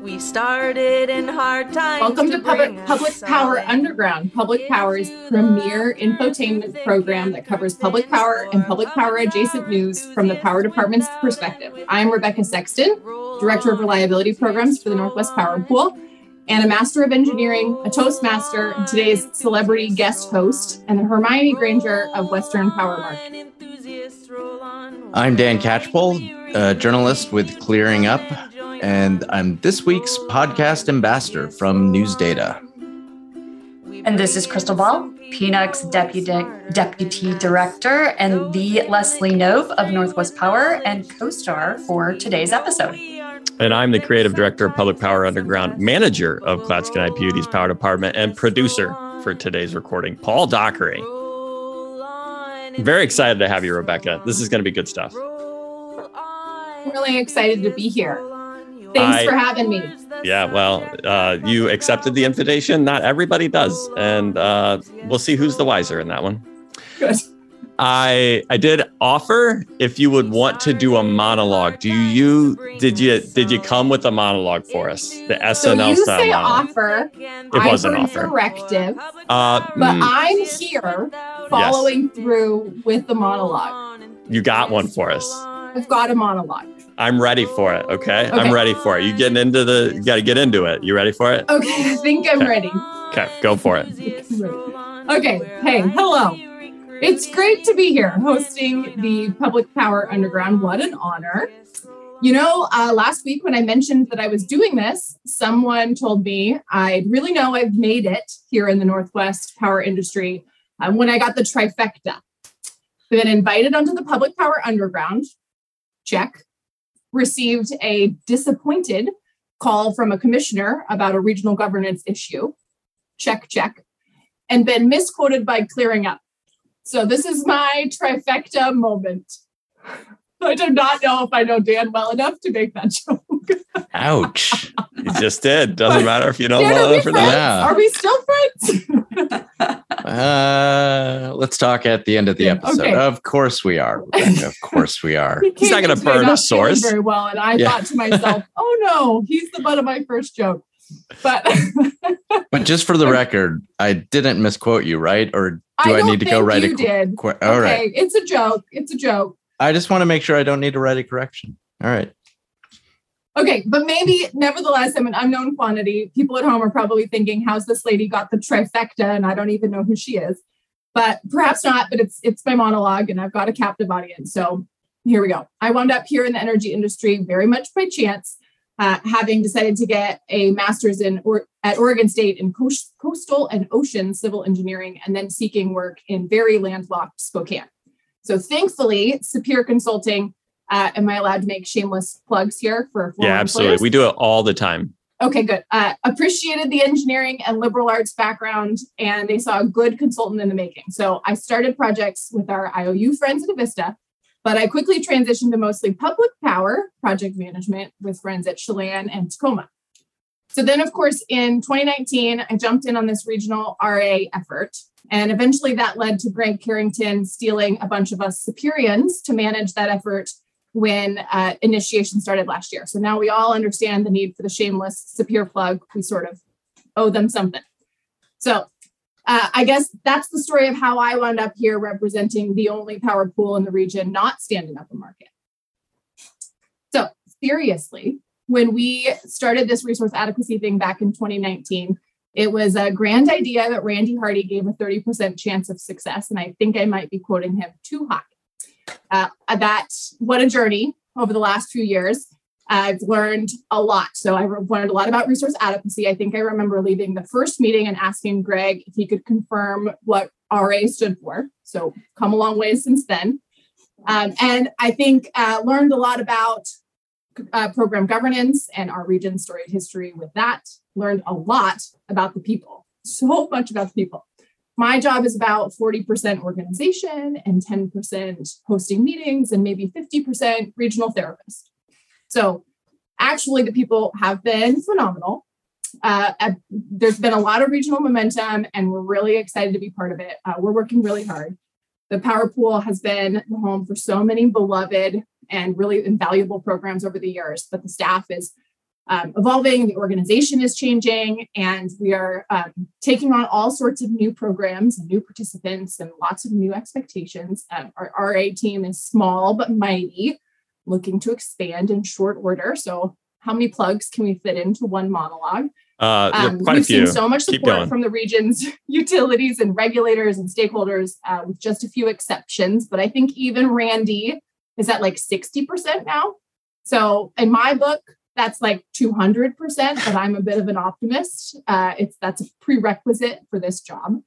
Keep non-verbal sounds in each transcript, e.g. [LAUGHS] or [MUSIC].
We started in hard times. Welcome to, to Public, Public Power Underground, Public Power's premier infotainment program that covers public power and public power adjacent news from the Power Department's perspective. I'm Rebecca Sexton, Director of Reliability Programs for the Northwest Power Pool, and a Master of Engineering, a Toastmaster, and today's celebrity guest host, and the Hermione Granger of Western Power Market. I'm Dan Catchpole, a journalist with Clearing Up, and I'm this week's podcast ambassador from News Data. And this is Crystal Ball, PNUCC's deputy, deputy director, and the Leslie Knope of Northwest Power and co star for today's episode. And I'm the creative director of Public Power Underground, manager of Clatskanie IPUD's Power Department, and producer for today's recording, Paul Dockery. Very excited to have you, Rebecca. This is going to be good stuff. I'm really excited to be here. Thanks I, for having me. Yeah, well, uh, you accepted the invitation. Not everybody does, and uh, we'll see who's the wiser in that one. Good. I I did offer if you would want to do a monologue. Do you did you did you come with a monologue for us? The SNL so you style say monologue. offer. It was an offer. Directive. Uh, but mm, I'm here following yes. through with the monologue. You got one for us. I've got a monologue. I'm ready for it. Okay? okay. I'm ready for it. You getting into the, you got to get into it. You ready for it? Okay. I think I'm okay. ready. Okay. Go for it. okay. Hey, hello. It's great to be here hosting the Public Power Underground. What an honor. You know, uh, last week when I mentioned that I was doing this, someone told me I really know I've made it here in the Northwest power industry um, when I got the trifecta. Been invited onto the Public Power Underground, check received a disappointed call from a commissioner about a regional governance issue. Check, check. And been misquoted by clearing up. So this is my trifecta moment. I do not know if I know Dan well enough to make that joke. Ouch. You just did. Doesn't matter if you know Dan, well enough for that. Are we still friends? [LAUGHS] uh, let's talk at the end of the episode. Okay. Of course we are. of course we are. [LAUGHS] He he's not going to burn a source very well, and I yeah. thought to myself, [LAUGHS] "Oh no, he's the butt of my first joke." But [LAUGHS] but just for the record, I didn't misquote you, right? Or do I, I need to go write you a did. Qu- all okay, right. it's a joke. It's a joke. I just want to make sure I don't need to write a correction. All right. Okay, but maybe nevertheless, I'm an unknown quantity. People at home are probably thinking, how's this lady got the trifecta? And I don't even know who she is. But perhaps not, but it's it's my monologue and I've got a captive audience. So here we go. I wound up here in the energy industry very much by chance, uh, having decided to get a master's in or, at Oregon State in coast, coastal and ocean civil engineering, and then seeking work in very landlocked Spokane. So thankfully, Sapere Consulting uh, am I allowed to make shameless plugs here for? A full- Yeah, absolutely. Employers? We do it all the time. Okay, good. Uh, appreciated the engineering and liberal arts background, and they saw a good consultant in the making. So I started projects with our IOU friends at Avista, but I quickly transitioned to mostly public power project management with friends at Chelan and Tacoma. So then, of course, in 2019, I jumped in on this regional RA effort. And eventually that led to Greg Carrington stealing a bunch of us Superians to manage that effort when uh, initiation started last year. So now we all understand the need for the shameless Sapere plug. We sort of owe them something. So uh, I guess that's the story of how I wound up here representing the only power pool in the region not standing up a market. So seriously, when we started this resource adequacy thing back in 2019, it was a grand idea that Randy Hardy gave a 30% chance of success. And I think I might be quoting him too high uh, that what a journey over the last few years. I've learned a lot. So I learned a lot about resource adequacy. I think I remember leaving the first meeting and asking Greg if he could confirm what RA stood for. So come a long way since then. Um, and I think uh, learned a lot about uh, program governance and our region's storied history with that. Learned a lot about the people, so much about the people. My job is about 40% organization and 10% hosting meetings and maybe 50% regional therapist. So actually, the people have been phenomenal. Uh, there's been a lot of regional momentum, and we're really excited to be part of it. Uh, we're working really hard. The Power Pool has been the home for so many beloved and really invaluable programs over the years, but the staff is um, evolving, the organization is changing, and we are um, taking on all sorts of new programs and new participants and lots of new expectations. Um, our RA team is small but mighty, looking to expand in short order. So, how many plugs can we fit into one monologue? Uh, um, quite we've a few. seen so much support from the region's [LAUGHS] utilities and regulators and stakeholders, uh, with just a few exceptions. But I think even Randy is at like 60% now. So, in my book, that's like 200%, but I'm a bit of an optimist. Uh, it's that's a prerequisite for this job.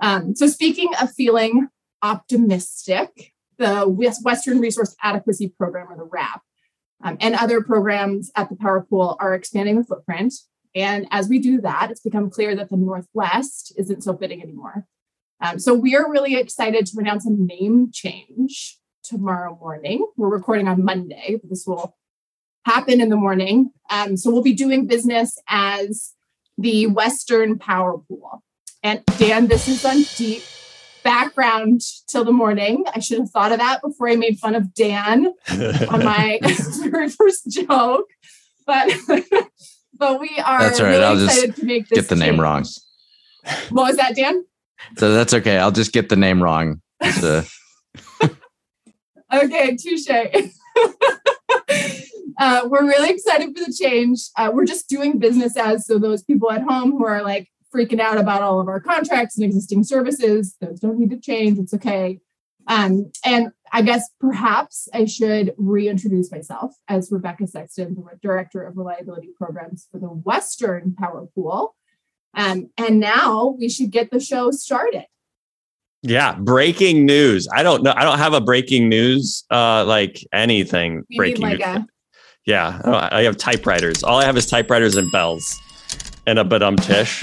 Um, so speaking of feeling optimistic, the Western Resource Adequacy Program, or the WRAP, um, and other programs at the Power Pool are expanding the footprint. And as we do that, it's become clear that the Northwest isn't so fitting anymore. Um, so we are really excited to announce a name change tomorrow morning. We're recording on Monday. This will happen in the morning. Um, so we'll be doing business as the Western Power Pool. And Dan, this is on deep background till the morning. I should have thought of that before I made fun of Dan [LAUGHS] on my [LAUGHS] very first joke. But [LAUGHS] but we are that's all right. Really I'll just get the name wrong. What was that, Dan? So that's okay. I'll just get the name wrong. okay, touche. Uh, we're really excited for the change. Uh, we're just doing business as so those people at home who are like freaking out about all of our contracts and existing services, those don't need to change. It's okay. Um, and I guess perhaps I should reintroduce myself as Rebecca Sexton, the Director of Reliability Programs for the Western Power Pool. Um, and now we should get the show started. Yeah, breaking news. I don't know. I don't have a breaking news, uh, like anything we breaking. Like a, yeah, I, I have typewriters. All I have is typewriters and bells, and a badum tish.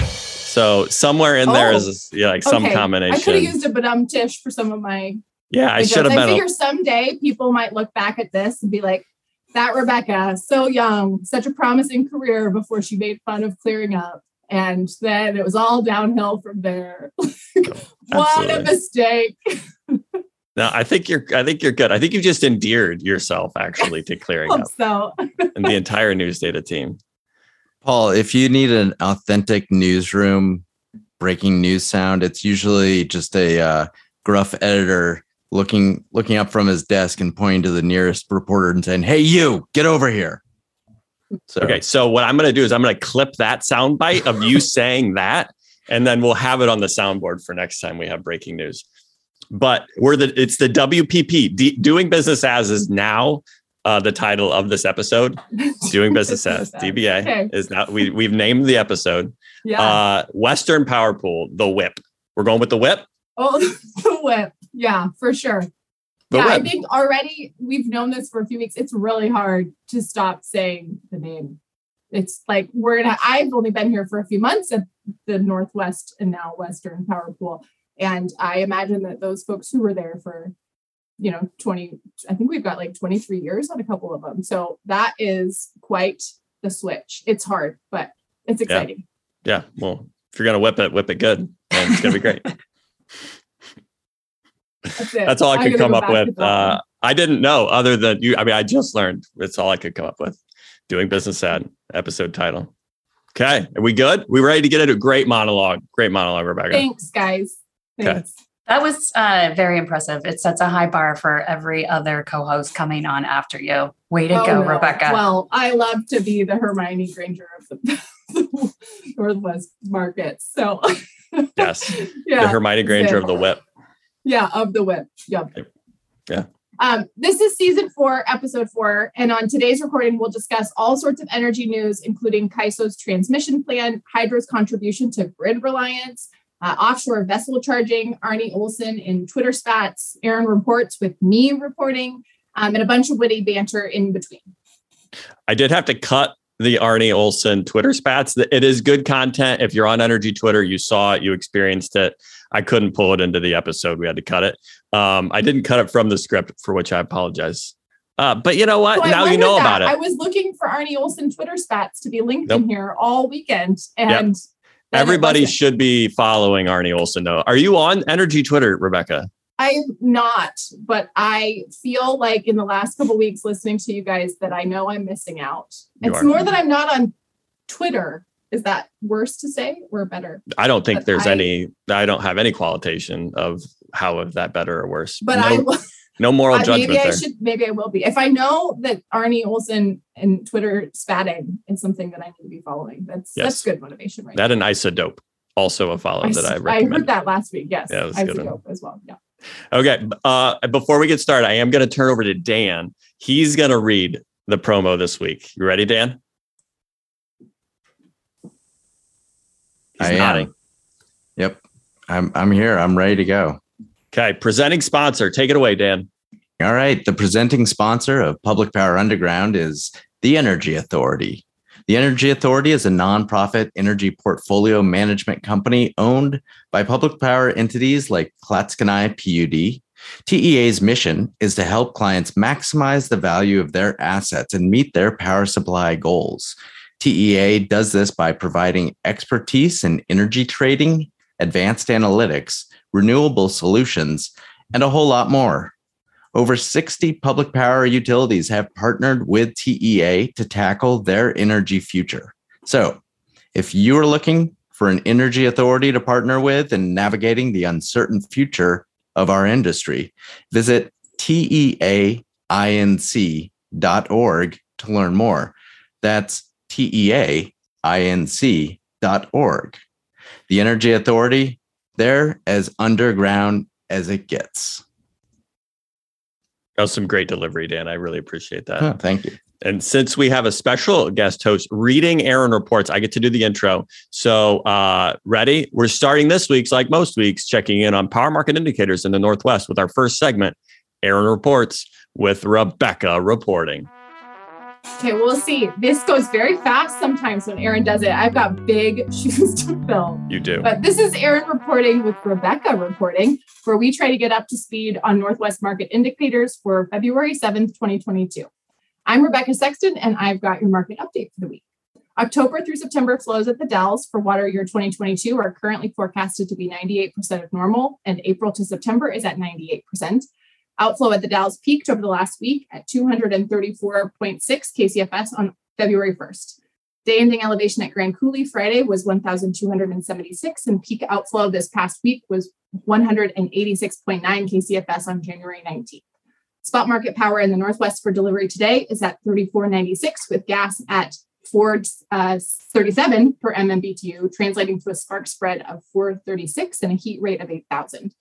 So somewhere in oh, there is oh, yeah, like some okay. combination. I could have used a badum tish for some of my. Yeah, I should have been. I figure a- someday people might look back at this and be like, "That Rebecca, so young, such a promising career before she made fun of clearing up." And then it was all downhill from there. [LAUGHS] what a mistake. [LAUGHS] No, I think you're. I think you're good. I think you've just endeared yourself actually to [LAUGHS] clearing up. So, and the entire news data team. Paul, if you need an authentic newsroom breaking news sound, it's usually just a uh, gruff editor looking looking up from his desk and pointing to the nearest reporter and saying, "Hey, you, get over here." So. Okay, so what I'm going to do is I'm going to clip that soundbite of you [LAUGHS] saying that, and then we'll have it on the soundboard for next time we have breaking news but we're the it's the WPP D, doing business as is now uh, the title of this episode. Doing [LAUGHS] business as DBA okay. is now we we've named the episode. Yeah. Uh, Western Power Pool, the whip. We're going with the whip. Oh, [LAUGHS] the whip. Yeah, for sure. The yeah, whip. I think already we've known this for a few weeks. It's really hard to stop saying the name. It's like we're gonna. I've only been here for a few months at the Northwest and now Western Power Pool and I imagine that those folks who were there for, you know, 20, I think we've got like 23 years on a couple of them. So that is quite the switch. It's hard, but it's exciting. Yeah. yeah. Well, if you're going to whip it, whip it good. And it's going to be great. [LAUGHS] That's, That's, all I could come up with. Uh, I didn't know other than you. I mean, I just learned. It's all I could come up with. Doing business ad episode title. Okay. Are we good? We ready to get into a great monologue? Great monologue, Rebecca. Thanks, guys. Okay. That was uh, very impressive. It sets a high bar for every other co-host coming on after you. Way to oh, go, no. Rebecca. Well, I love to be the Hermione Granger of the [LAUGHS] Northwest markets. So yes, [LAUGHS] yeah, the Hermione Granger of the whip. Yeah, of the whip. Yep. Yeah. Um, this is season four, episode four. And on today's recording, we'll discuss all sorts of energy news, including CAISO's transmission plan, hydro's contribution to grid reliance, uh, offshore vessel charging, Arnie Olson in Twitter spats, Aaron reports with me reporting, um, and a bunch of witty banter in between. I did have to cut the Arnie Olson Twitter spats. It is good content. If you're on Energy Twitter, you saw it, you experienced it. I couldn't pull it into the episode. We had to cut it. Um, I didn't cut it from the script, for which I apologize. Uh, but you know what? So now you know that. about it. I was looking for Arnie Olson Twitter spats to be linked nope. in here all weekend, and yep. Everybody should be following Arnie Olson. Though, are you on Energy Twitter, Rebecca? I'm not, but I feel like in the last couple weeks listening to you guys that I know I'm missing out. You it's are. more that I'm not on Twitter. Is that worse to say or better? I don't think But there's I- any. I don't have any qualitation of how is that better or worse. But no, I. [LAUGHS] no moral I- judgment maybe I there. should. Maybe I will be. If I know that Arnie Olson and Twitter spatting is something that I need to be following, that's Yes. that's good motivation, right? That and isodope, also a follow I, that I recommend. I heard that last week. Yes, Yeah, that's a good. Isodope as well. Yeah. Okay. Uh, before we get started, I am going to turn over to Dan. He's going to read the promo this week. You ready, Dan? He's I nodding. am. Yep. I'm I'm here. I'm ready to go. Okay. Presenting sponsor. Take it away, Dan. All right. The presenting sponsor of Public Power Underground is the Energy Authority. The Energy Authority is a nonprofit energy portfolio management company owned by public power entities like Clatskanie PUD. TEA's mission is to help clients maximize the value of their assets and meet their power supply goals. TEA does this by providing expertise in energy trading, advanced analytics, renewable solutions, and a whole lot more. Over 60 public power utilities have partnered with TEA to tackle their energy future. So, if you are looking for an energy authority to partner with in navigating the uncertain future of our industry, visit teainc.org to learn more. That's teainc.org. The Energy Authority, they're as underground as it gets. That was some great delivery, Dan. I really appreciate that. Huh, thank you. And since we have a special guest host reading Aaron reports, I get to do the intro. So, uh, ready? We're starting this week's, like most weeks, checking in on power market indicators in the Northwest with our first segment, Aaron reports with Rebecca reporting. Okay, we'll see. This goes very fast sometimes when Aaron does it. I've got big [LAUGHS] shoes to fill. You do. But this is Aaron reporting with Rebecca reporting, where we try to get up to speed on Northwest market indicators for February 7th, 2022. I'm Rebecca Sexton, and I've got your market update for the week. October through September flows at the Dalles for water year 2022 are currently forecasted to be 98% of normal, and April to September is at 98%. Outflow at the Dalles peaked over the last week at 234.6 KCFS on February 1st. Day ending elevation at Grand Coulee Friday was 1,276, and peak outflow this past week was 186.9 KCFS on January 19th. Spot market power in the Northwest for delivery today is at 34.96, with gas at 437 uh, per MMBTU, translating to a spark spread of 436 and a heat rate of 8,000.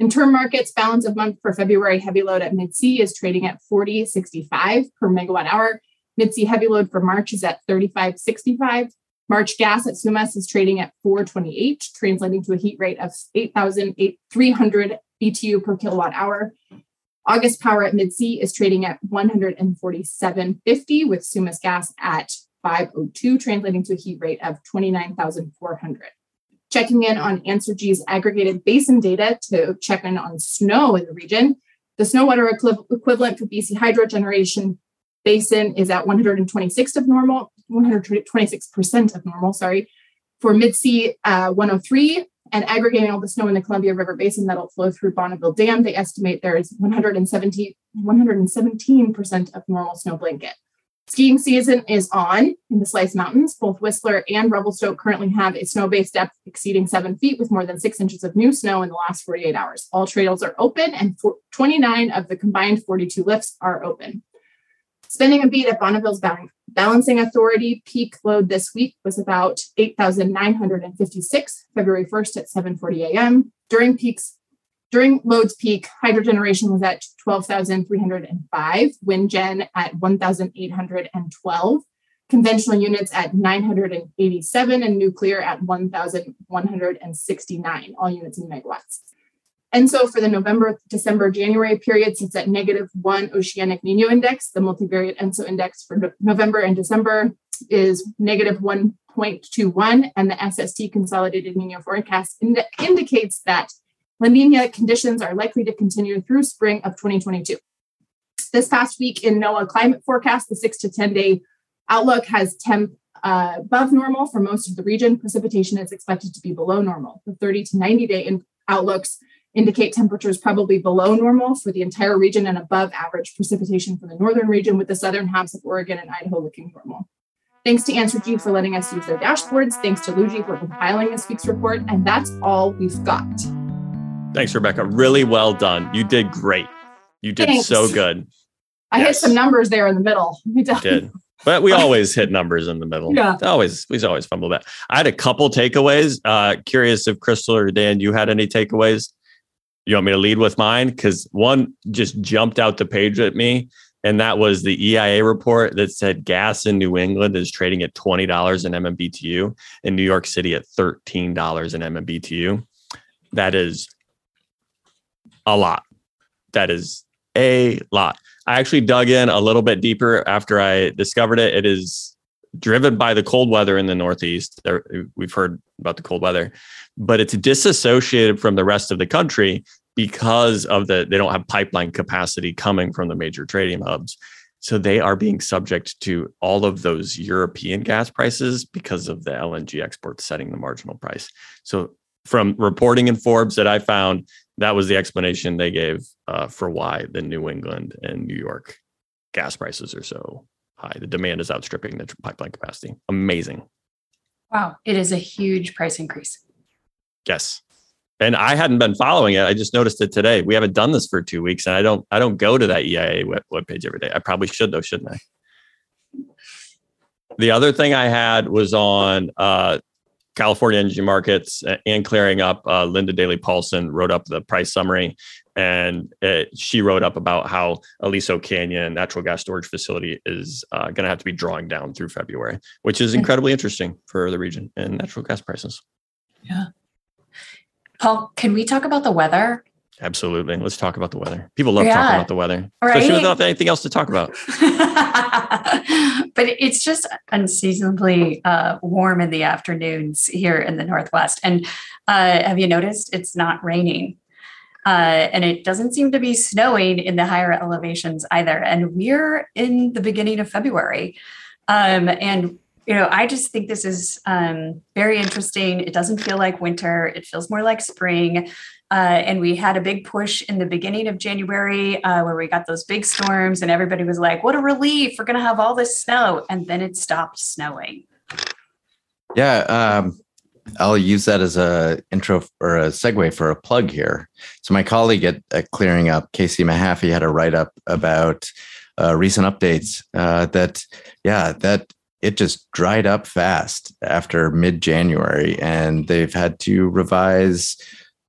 In term markets, balance of month for February heavy load at Mid C is trading at 40.65 per megawatt hour. Mid C heavy load for March is at 35.65. March gas at Sumas is trading at 428, translating to a heat rate of 8,300 BTU per kilowatt hour. August power at Mid C is trading at 147.50 with Sumas gas at 502, translating to a heat rate of 29,400 checking in on AnswerG's aggregated basin data to check in on snow in the region. The snow water equi- equivalent for BC hydro generation basin is at 126 of normal, 126% of normal, sorry. For Mid-C, uh, 103, and aggregating all the snow in the Columbia River Basin that'll flow through Bonneville Dam, they estimate there is 117, 117% of normal snow blanket. Skiing season is on in the Slice Mountains. Both Whistler and Revelstoke currently have a snow base depth exceeding seven feet with more than six inches of new snow in the last 48 hours. All trails are open and 29 of the combined 42 lifts are open. Spending a beat at Bonneville's Balancing Authority peak load this week was about 8,956, February 1st at 7:40 a.m. During peaks, during loads peak, hydro generation was at 12,305, wind gen at 1,812, conventional units at 987, and nuclear at 1,169, all units in megawatts. And so for the November, December, January period, sits at negative one oceanic Nino index. The multivariate ENSO index for November and December is negative 1.21, and the SST consolidated Nino forecast indi- indicates that La Nina conditions are likely to continue through spring of 2022. This past week in NOAA climate forecast, the six to 10 day outlook has temp uh, above normal for most of the region. Precipitation is expected to be below normal. The 30 to 90 day in- outlooks indicate temperatures probably below normal for the entire region and above average precipitation for the northern region, with the southern halves of Oregon and Idaho looking normal. Thanks to Answergy for letting us use their dashboards. Thanks to Luigi for compiling this week's report. And that's all we've got. Thanks, Rebecca. Really well done. You did great. You did Thanks. so good. I hit some numbers there in the middle. [LAUGHS] You did. But we [LAUGHS] always hit numbers in the middle. Yeah. Always, we always fumble that. I had a couple takeaways. Uh, curious if Crystal or Dan, you had any takeaways? You want me to lead with mine? Because one just jumped out the page at me, and that was the EIA report that said gas in New England is trading at twenty dollars an MMBTU, in New York City at thirteen dollars an MMBTU. That is a lot. That is a lot. I actually dug in a little bit deeper after I discovered it. It is driven by the cold weather in the Northeast. There, we've heard about the cold weather, but it's disassociated from the rest of the country because of the they don't have pipeline capacity coming from the major trading hubs. So they are being subject to all of those European gas prices because of the LNG exports setting the marginal price. So from reporting in Forbes that I found, that was the explanation they gave uh, for why the New England and New York gas prices are so high. The demand is outstripping the pipeline capacity. Amazing. Wow. It is a huge price increase. Yes. And I hadn't been following it. I just noticed it today. We haven't done this for two weeks, and I don't. I don't go to that EIA web, webpage every day. I probably should though, shouldn't I? The other thing I had was on uh, California energy markets uh, and clearing up. Uh, Linda Dailey Paulson wrote up the price summary, and it, she wrote up about how Aliso Canyon natural gas storage facility is uh, going to have to be drawing down through February, which is incredibly interesting for the region and natural gas prices. Yeah. Paul, can we talk about the weather? Absolutely. Let's talk about the weather. People love Yeah. talking about the weather, right? especially without anything else to talk about. [LAUGHS] but it's just unseasonably uh, warm in the afternoons here in the Northwest. And uh, have you noticed it's not raining? Uh, and it doesn't seem to be snowing in the higher elevations either. And we're in the beginning of February. Um, and, you know, I just think this is um, very interesting. It doesn't feel like winter, it feels more like spring. Uh, and we had a big push in the beginning of January uh, where we got those big storms, and everybody was like, What a relief! We're going to have all this snow. And then it stopped snowing. Yeah, um, I'll use that as a intro or a segue for a plug here. So my colleague at, at Clearing Up, Casey Mahaffey, had a write up about uh, recent updates uh, that, yeah, that it just dried up fast after mid January, and they've had to revise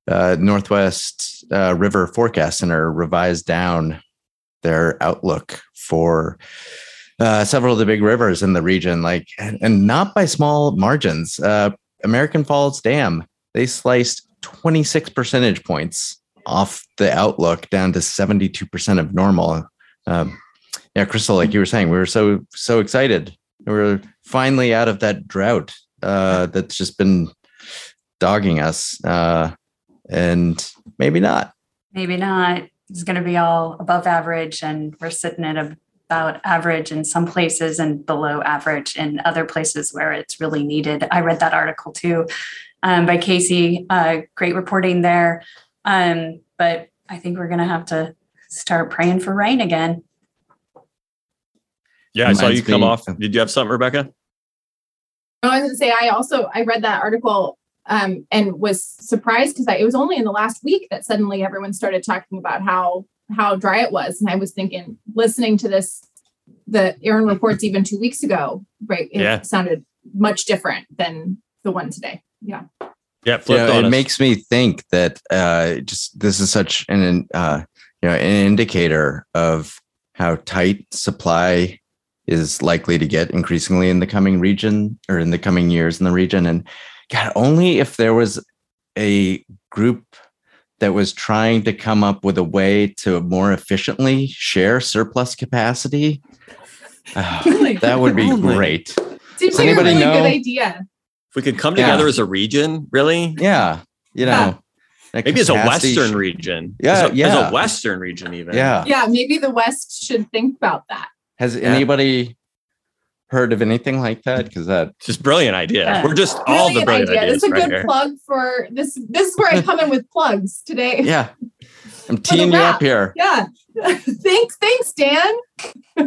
uh, Northwest uh, River Forecast Center revised down their outlook for uh, several of the big rivers in the region, like and, not by small margins. Uh, American Falls Dam they sliced 26 percentage points off the outlook down to 72 percent of normal. Um, yeah, Crystal, like you were saying, we were so so excited. We were finally out of that drought uh, that's just been dogging us, uh, and maybe not. Maybe not. It's going to be all above average, and we're sitting at about average in some places and below average in other places where it's really needed. I read that article too um, by Casey. Uh, great reporting there. Um, but I think we're going to have to start praying for rain again. Yeah, I saw you come off. Did you have something, Rebecca? I was going to say I also I read that article um, and was surprised because it was only in the last week that suddenly everyone started talking about how how dry it was, and I was thinking, listening to this, the Aaron reports even two weeks ago, right? It Yeah. sounded much different than the one today. Yeah, Yeah, flipped yeah, on it us. makes me think that uh, just this is such an uh, you know an indicator of how tight supply is likely to get increasingly in the coming region or in the coming years in the region. And God, only if there was a group that was trying to come up with a way to more efficiently share surplus capacity. Uh, really? that would be Only. great. seems Does like a anybody really know? good idea. if we could come Yeah. together as a region, really? Yeah, you know, Yeah. Maybe as a Western sh- region. Yeah, as a, as a Western region, even. Yeah. Yeah, maybe the West should think about that. Has Yeah. anybody heard of anything like that? Because that Just brilliant idea. Yeah. We're just all the brilliant idea. ideas That's a right good here. plug for this. This is where I come in with plugs today. [LAUGHS] yeah, I'm the teeing you up here. Yeah. [LAUGHS] thanks, thanks, Dan. [LAUGHS]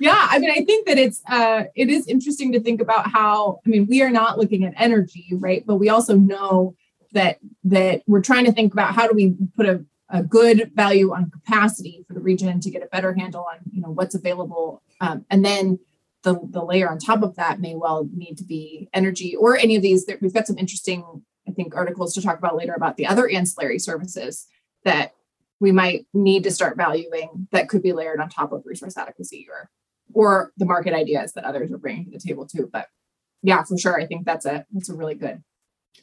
yeah, I mean, I think that it's uh it is interesting to think about how I mean, we are not looking at energy, right? But we also know that that we're trying to think about how do we put a, a good value on capacity for the region to get a better handle on you know what's available. Um, and then the, the layer on top of that may well need to be energy or any of these. We've got some interesting, I think, articles to talk about later about the other ancillary services that we might need to start valuing that could be layered on top of resource adequacy or or the market ideas that others are bringing to the table too. But yeah, for sure, I think that's a that's a really good.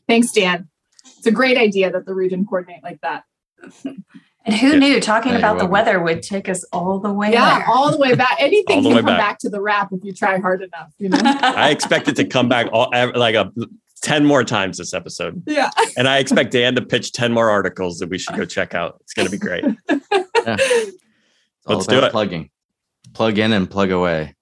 Thanks, Dan. It's a great idea that the region coordinate like that. And who Yeah. knew talking Yeah, about the weather would take us all the way Yeah, there. all the way back. Anything can come back. back. to the WRAP if you try hard enough. You know. [LAUGHS] I expect it to come back all like a 10 more times this episode. yeah. [LAUGHS] And I expect Dan to pitch 10 more articles that we should go check out. It's going to be great. [LAUGHS] It's all Let's do it. Plugging, plug in and plug away.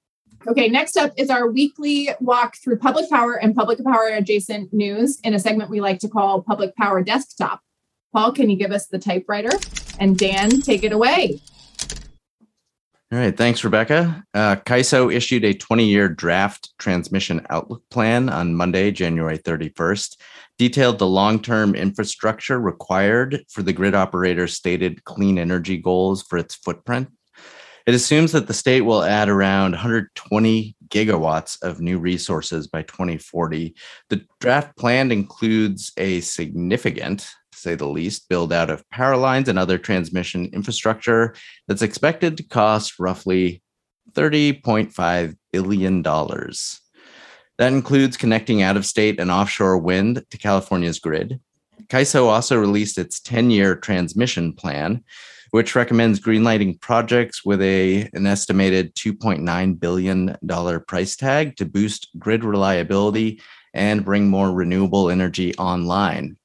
Okay, next up is our weekly walk through public power and public power adjacent news in a segment we like to call Public Power Desktop. Paul, can you give us the typewriter? And Dan, take it away. All right, thanks, Rebecca. Uh, issued a 20 year draft transmission outlook plan on Monday, January 31st, detailed the long term infrastructure required for the grid operator's stated clean energy goals for its footprint. It assumes that the state will add around 120 gigawatts of new resources by 2040. The draft plan includes a significant, say the least, build out of power lines and other transmission infrastructure that's expected to cost roughly $30.5 billion. That includes connecting out of state and offshore wind to California's grid. CAISO also released its 10 year transmission plan, which recommends greenlighting projects with a, an estimated $2.9 billion price tag to boost grid reliability and bring more renewable energy online.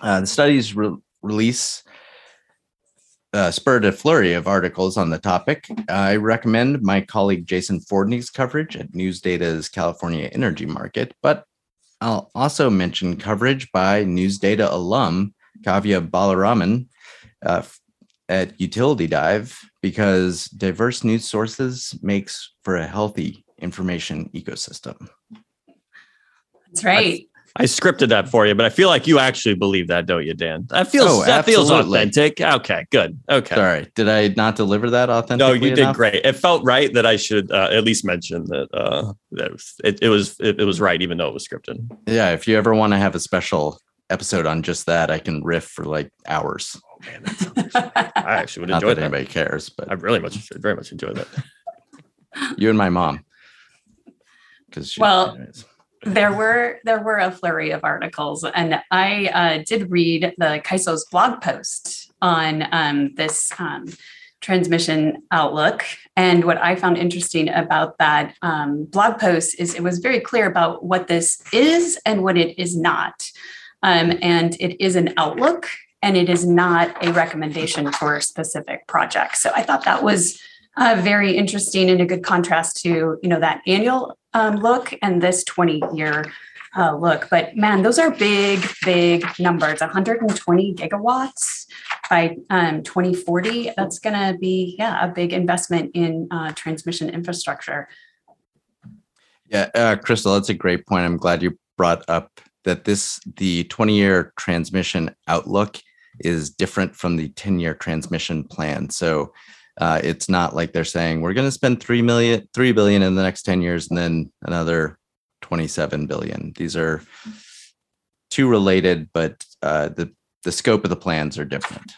Uh, the study's re- release uh, spurred a flurry of articles on the topic. I recommend my colleague Jason Fordney's coverage at News Data's California Energy Market, but I'll also mention coverage by News Data alum Kavya Balaraman uh, at Utility Dive because diverse news sources makes for a healthy information ecosystem. That's right. I scripted that for you, but I feel like you actually believe that, don't you, Dan? That feels Oh, that feels authentic. Okay, good. Okay. Sorry, did I not deliver that authentic? No, authentically? you did enough? great. It felt right that I should uh, at least mention that uh, that it was, it, it was it, it was right, even though it was scripted. Yeah, if you ever want to have a special episode on just that, I can riff for like hours. Oh man, that sounds, I actually would [LAUGHS] Not enjoy that that. anybody cares, but I really much very much enjoy that. you and my mom. Because Well, there [LAUGHS] were there were a flurry of articles, and I uh, did read the CAISO's blog post on um, this um, transmission outlook. And what I found interesting about that um, blog post is it was very clear about what this is and what it is not. Um, and it is an outlook, and it is not a recommendation for specific projects. So I thought that was uh, very interesting and a good contrast to you know that annual um, look and this 20 year uh, look but man those are big big numbers 120 gigawatts by um, 2040 that's going to be yeah a big investment in uh, transmission infrastructure yeah, uh, Crystal, that's a great point. I'm glad you brought up that this the 20 year transmission outlook is different from the 10 year transmission plan. So uh, it's not like they're saying we're going to spend three million, three billion in the next 10 years, and then another 27 billion. These are two related, but uh, the the scope of the plans are different.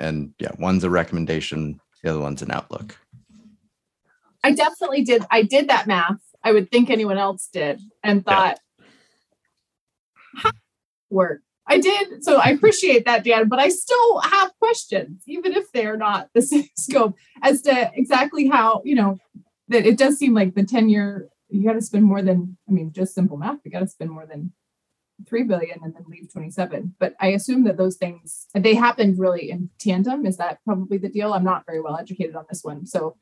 And yeah, one's a recommendation, the other one's an outlook. I definitely did. I did that math. I would think anyone else did and Yeah. thought, how work. I did. So I appreciate that, Dan, but I still have questions, even if they're not the [LAUGHS] same scope, as to exactly how, you know, that it does seem like the 10 year, you got to spend more than, I mean, just simple math, you got to spend more than 3 billion and then leave 27. But I assume that those things, they happened really in tandem. Is that probably the deal? I'm not very well educated on this one. So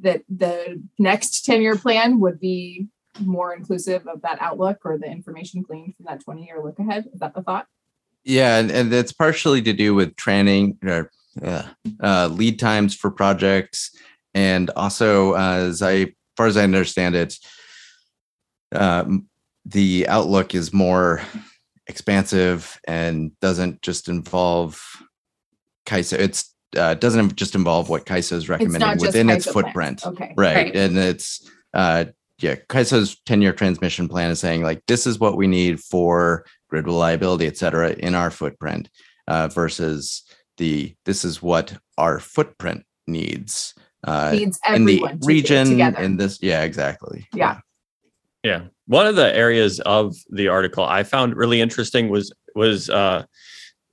that the next 10 year plan would be more inclusive of that outlook or the information gleaned from that 20 year look ahead. Is that the thought? Yeah, and, and it's partially to do with training or uh, uh, lead times for projects, and also uh, as I, far as I understand it, um, the outlook is more expansive and doesn't just involve CAISO. It's uh, doesn't just involve what CAISO is recommending just within its plans. footprint, Okay. right? Right. And it's uh, yeah, CAISO's ten-year transmission plan is saying like this is what we need for grid reliability, et cetera, in our footprint, uh, versus the this is what our footprint needs uh, Needs in the everyone to region. In this, yeah, exactly. Yeah. Yeah. One of the areas of the article I found really interesting was was uh,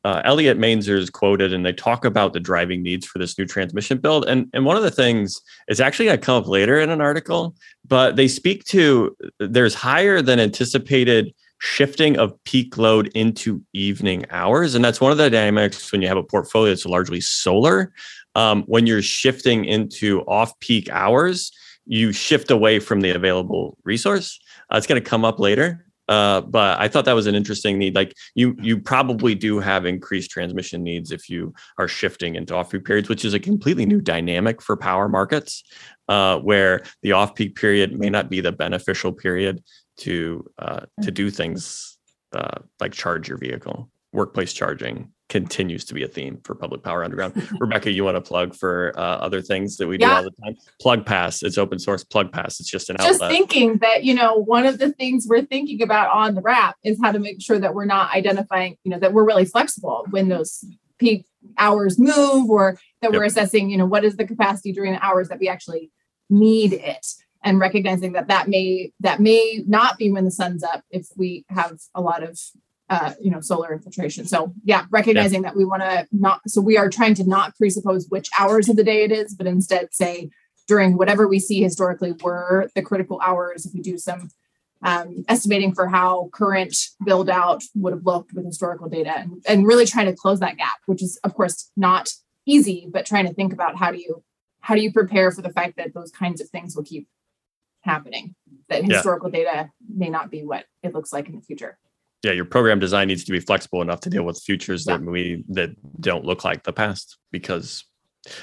uh, Elliot Mainzer's quoted, and they talk about the driving needs for this new transmission build. And and one of the things is actually going to come up later in an article, but they speak to there's higher than anticipated shifting of peak load into evening hours, and that's one of the dynamics when you have a portfolio that's largely solar. Um, when you're shifting into off peak hours, you shift away from the available resource. Uh, it's going to come up later, uh, but I thought that was an interesting need. Like you, you probably do have increased transmission needs if you are shifting into off-peak periods, which is a completely new dynamic for power markets, uh, where the off-peak period may not be the beneficial period to uh, to do things uh, like charge your vehicle. Workplace charging continues to be a theme for public power underground. [LAUGHS] Rebecca, you want to plug for uh, other things that we do all the time? Plug Pass, it's open source. Plug Pass, it's just an Just outlet. thinking that, you know, one of the things we're thinking about on the WRAP is how to make sure that we're not identifying, you know, that we're really flexible when those peak hours move or that we're assessing, you know, what is the capacity during the hours that we actually need it and recognizing that that may that may not be when the sun's up if we have a lot of uh, you know solar infiltration. So yeah recognizing that we want to not so we are trying to not presuppose which hours of the day it is but instead say during whatever we see historically were the critical hours if we do some um, estimating for how current build out would have looked with historical data and, and really trying to close that gap which is of course not easy but trying to think about how do you how do you prepare for the fact that those kinds of things will keep happening that Yeah. historical data may not be what it looks like in the future yeah, your program design needs to be flexible enough to deal with futures that we that don't look like the past because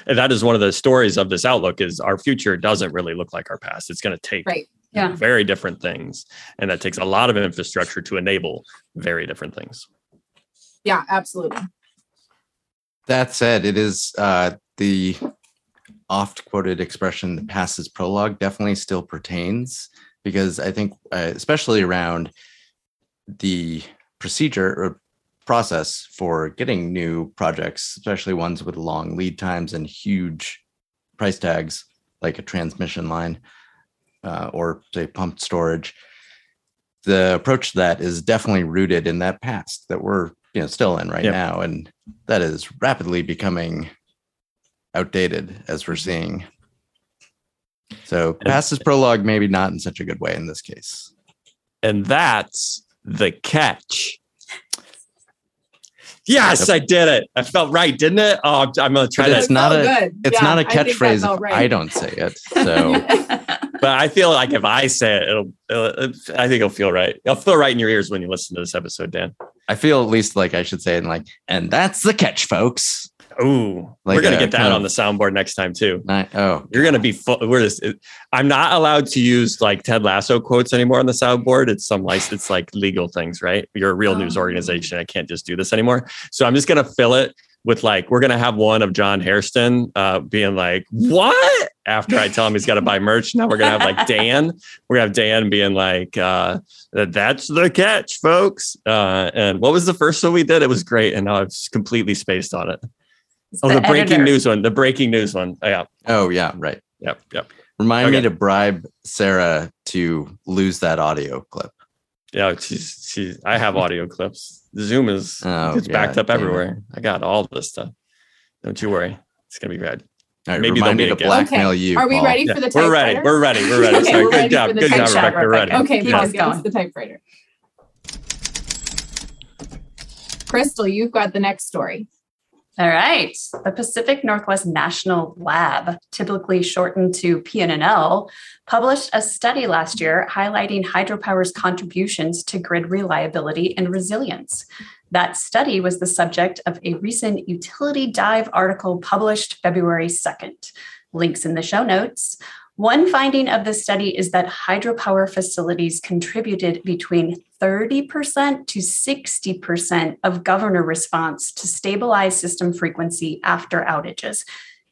and that is one of the stories of this outlook is our future doesn't really look like our past. It's going to take right Yeah. very different things and that takes a lot of infrastructure to enable very different things. yeah absolutely That said, it is uh, the oft quoted expression "the past is prologue, definitely still pertains because I think, uh, especially around the procedure or process for getting new projects, especially ones with long lead times and huge price tags, like a transmission line uh, or say pumped storage. The approach to that is definitely rooted in that past that we're you know still in right Yep. now, and that is rapidly becoming outdated as we're seeing. So past is prologue, maybe not in such a good way in this case. And that's the catch. Yes, I did it. I felt right, didn't it? Oh, I'm- I'm going to try But to it's not felt a- good. It's Yeah, not a I think that catchphrase felt if right. I don't say it. So [LAUGHS] but I feel like if I say it, it'll, it'll, I think it'll feel right. It'll feel right in your ears when you listen to this episode, Dan. I feel at least like I should say it like, and that's the catch, folks. Ooh, Like we're gonna a get that on the soundboard next time too. Not, oh, You're gonna be full. We're just. I'm not allowed to use like Ted Lasso quotes anymore on the soundboard. It's some like it's like [LAUGHS] legal things, right? You're a real news Oh. organization. I can't just do this anymore. So I'm just gonna fill it with like we're gonna have one of John Hairston uh, being like, "What?" After I tell him he's got to buy [LAUGHS] merch. Now we're gonna have like Dan. We're gonna have Dan being like, uh, "That's the catch, folks." Uh, and what was the first one we did? It was great, and now I've completely spaced on it. It's Oh, the, breaking news one. The breaking news one. Oh, yeah. oh yeah, right. Yep. Yep. Remind Okay. me to bribe Sarah to lose that audio clip. Yeah. She's, she, I have audio clips. Zoom is, [LAUGHS] Oh, it's backed up damn it. everywhere. I got all this stuff. Don't you worry. It's going to be rad. All right, Maybe remind me there'll to be a blackmail Okay. you. Are we Paul. ready Yeah, for the typewriter? we're ready. We're ready. [LAUGHS] We're ready. Okay, Sorry. we're Good ready job. Good job, typewriter. Rebecca. We're ready. Okay, Keep Paul, us give us going. the typewriter. Crystal, you've got the next story. All right. The Pacific Northwest National Lab, typically shortened to PNNL, published a study last year highlighting hydropower's contributions to grid reliability and resilience. That study was the subject of a recent Utility Dive article published February 2nd. Links in the show notes. One finding of the study is that hydropower facilities contributed between 30% to 60% of governor response to stabilize system frequency after outages,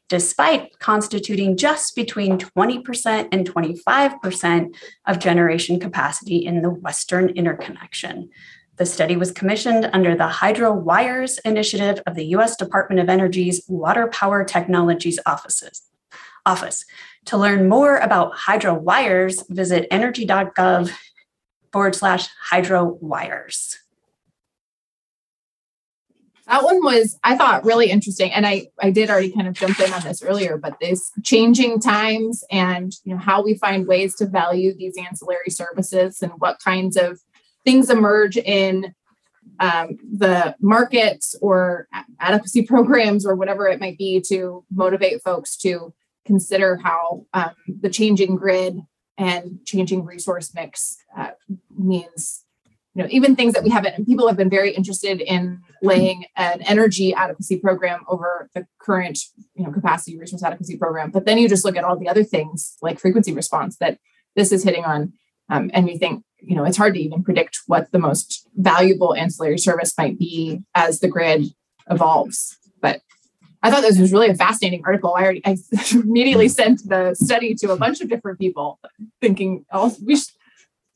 despite constituting just between 20% and 25% of generation capacity in the Western interconnection. The study was commissioned under the HydroWIRES initiative of the U.S. Department of Energy's Water Power Technologies offices. Office. To learn more about HydroWIRES, visit energy.gov forward slash hydro wires. That one was, I thought, really interesting. And I, I did already kind of jump in on this earlier, but this changing times and you know how we find ways to value these ancillary services and what kinds of things emerge in um, the markets or adequacy [LAUGHS] programs or whatever it might be to motivate folks to consider how um, the changing grid and changing resource mix uh, means you know even things that we haven't and people have been very interested in laying an energy adequacy program over the current you know capacity resource adequacy program. But then you just look at all the other things like frequency response that this is hitting on um, and you think you know it's hard to even predict what the most valuable ancillary service might be as the grid evolves. But I thought this was really a fascinating article. I already I [LAUGHS] immediately sent the study to a bunch of different people, thinking, "Oh, we should,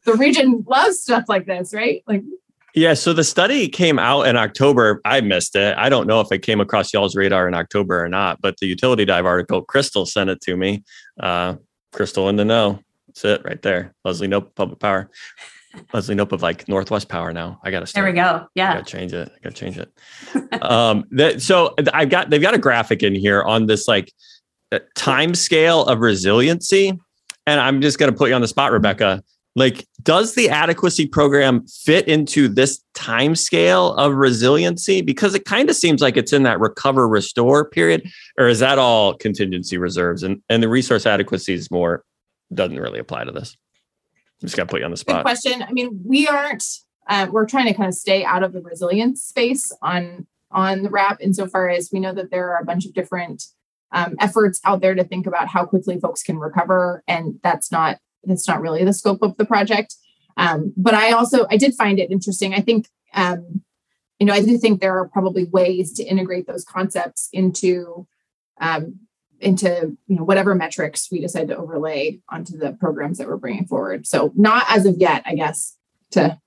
the region loves stuff like this, right?" Like, yeah. So the study came out in October. I missed it. I don't know if it came across y'all's radar in October or not. But the utility dive article, Crystal sent it to me. Uh, Crystal in the know. That's it right there. Leslie no Public Power. Leslie Knope of like Northwest Power now. I got to start. There we go. Yeah. I got to change it. I got to change it. [LAUGHS] um, that, so I've got, they've got a graphic in here on this like uh, time scale of resiliency. And I'm just going to put you on the spot, Rebecca. Like, does the adequacy program fit into this time scale of resiliency? Because it kind of seems like it's in that recover restore period, or is that all contingency reserves? And and the resource adequacy is more doesn't really apply to this. Just gonna put you on the spot. Good question. I mean, we aren't. Uh, we're trying to kind of stay out of the resilience space on on the WRAP insofar as we know that there are a bunch of different um, efforts out there to think about how quickly folks can recover, and that's not that's not really the scope of the project. Um, but I also I did find it interesting. I think um, you know I do think there are probably ways to integrate those concepts into um, into you know whatever metrics we decide to overlay onto the programs that we're bringing forward. So not as of yet, I guess. To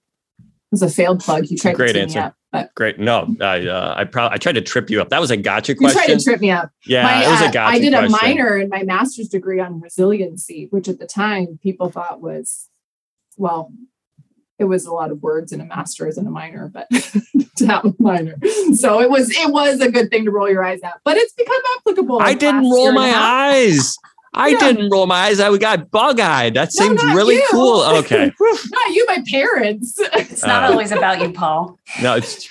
was a failed plug. You tried Great to answer. up, but Great. No, I uh, I probably I tried to trip you up. That was a gotcha question. you tried to trip me up. yeah, My, it was uh, a gotcha I did question. a minor in my master's degree on resiliency, which at the time people thought was, well, it was a lot of words and a master's and a minor, but to have a minor. So it was it was a good thing to roll your eyes at, but it's become applicable. I didn't roll my eyes. I Yeah. didn't roll my eyes. I got bug eyed. That No, seems really you. cool. [LAUGHS] Okay. Not you, my parents. it's [LAUGHS] It's not Uh, always about you, Paul. No, it's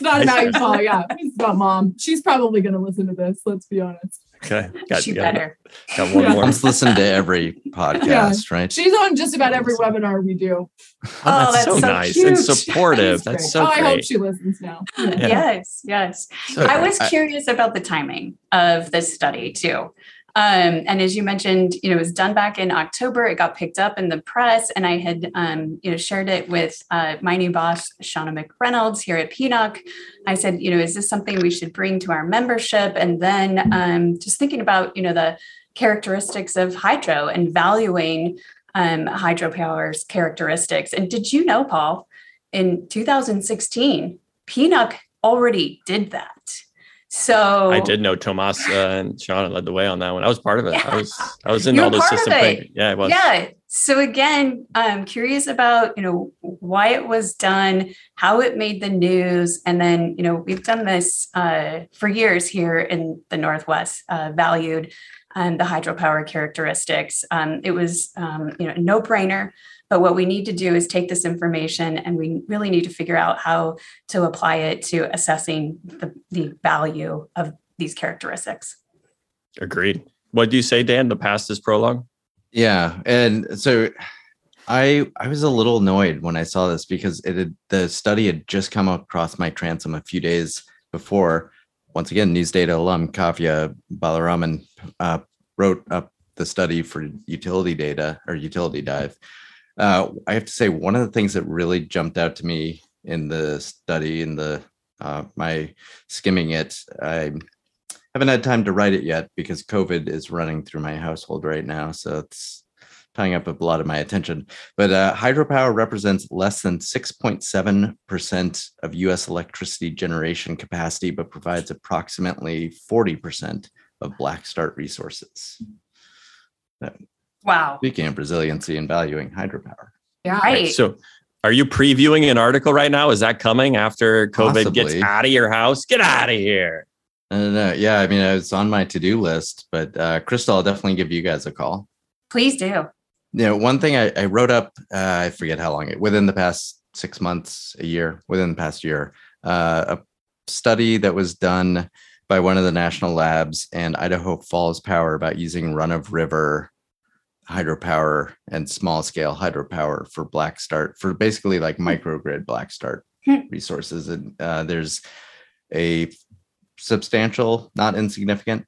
not about you, [LAUGHS] Paul. Yeah, it's about mom. She's probably going to listen to this. Let's be honest. Okay. Got, she got, better. got one Yeah. more. Let's listen to every [LAUGHS] podcast, right? She's on just about every webinar we do. Oh, Oh, that's, that's so, so nice cute. and supportive. [LAUGHS] That's so oh, I hope she listens now. Yeah. Yeah. Yes, yes. So, I was I- curious about the timing of this study too. Um, and as you mentioned, you know, it was done back in October. It got picked up in the press, and I had, um, you know, shared it with uh, my new boss, Shauna McReynolds here at PNUCC. I said, you know, is this something we should bring to our membership? And then um, just thinking about, you know, the characteristics of hydro and valuing um, hydropower's characteristics. And did you know, Paul, in 2016, PNUCC already did that. So I did know Tomas uh, and Sean led the way on that one. I was part of it. Yeah. I was I was in You all those system things. Yeah, I was. Yeah, So again, I'm curious about you know why it was done, how it made the news, and then you know we've done this uh, for years here in the Northwest, uh, valued um, the hydropower characteristics. Um, it was um, you know no brainer. But what we need to do is take this information and we really need to figure out how to apply it to assessing the, the value of these characteristics. Agreed. What do you say, Dan? The past is prologue. Yeah, and so I I was a little annoyed when I saw this because it had, the study had just come across my transom a few days before. Once again, News Data alum Kavya Balaraman uh, wrote up the study for utility data or utility dive. Uh, I have to say one of the things that really jumped out to me in the study in the uh, my skimming it, I haven't had time to write it yet because COVID is running through my household right now. So it's tying up a lot of my attention. But uh, hydropower represents less than 6.7% of US electricity generation capacity, but provides approximately 40% of black start resources. Wow. Speaking of resiliency and valuing hydropower. Yeah. Right. So, are you previewing an article right now? Is that coming after COVID gets out of your house? Get out of here. I don't know. Yeah, I mean, it's on my to-do list, but uh, Crystal, I'll definitely give you guys a call. Please do. You know, one thing I, I wrote up, uh, I forget how long, it, within the past six months, a year, within the past year, uh, a study that was done by one of the national labs and Idaho Falls Power about using run of river hydropower and small scale hydropower for black start for basically like microgrid black start Hmm. resources. And uh, there's a substantial, not insignificant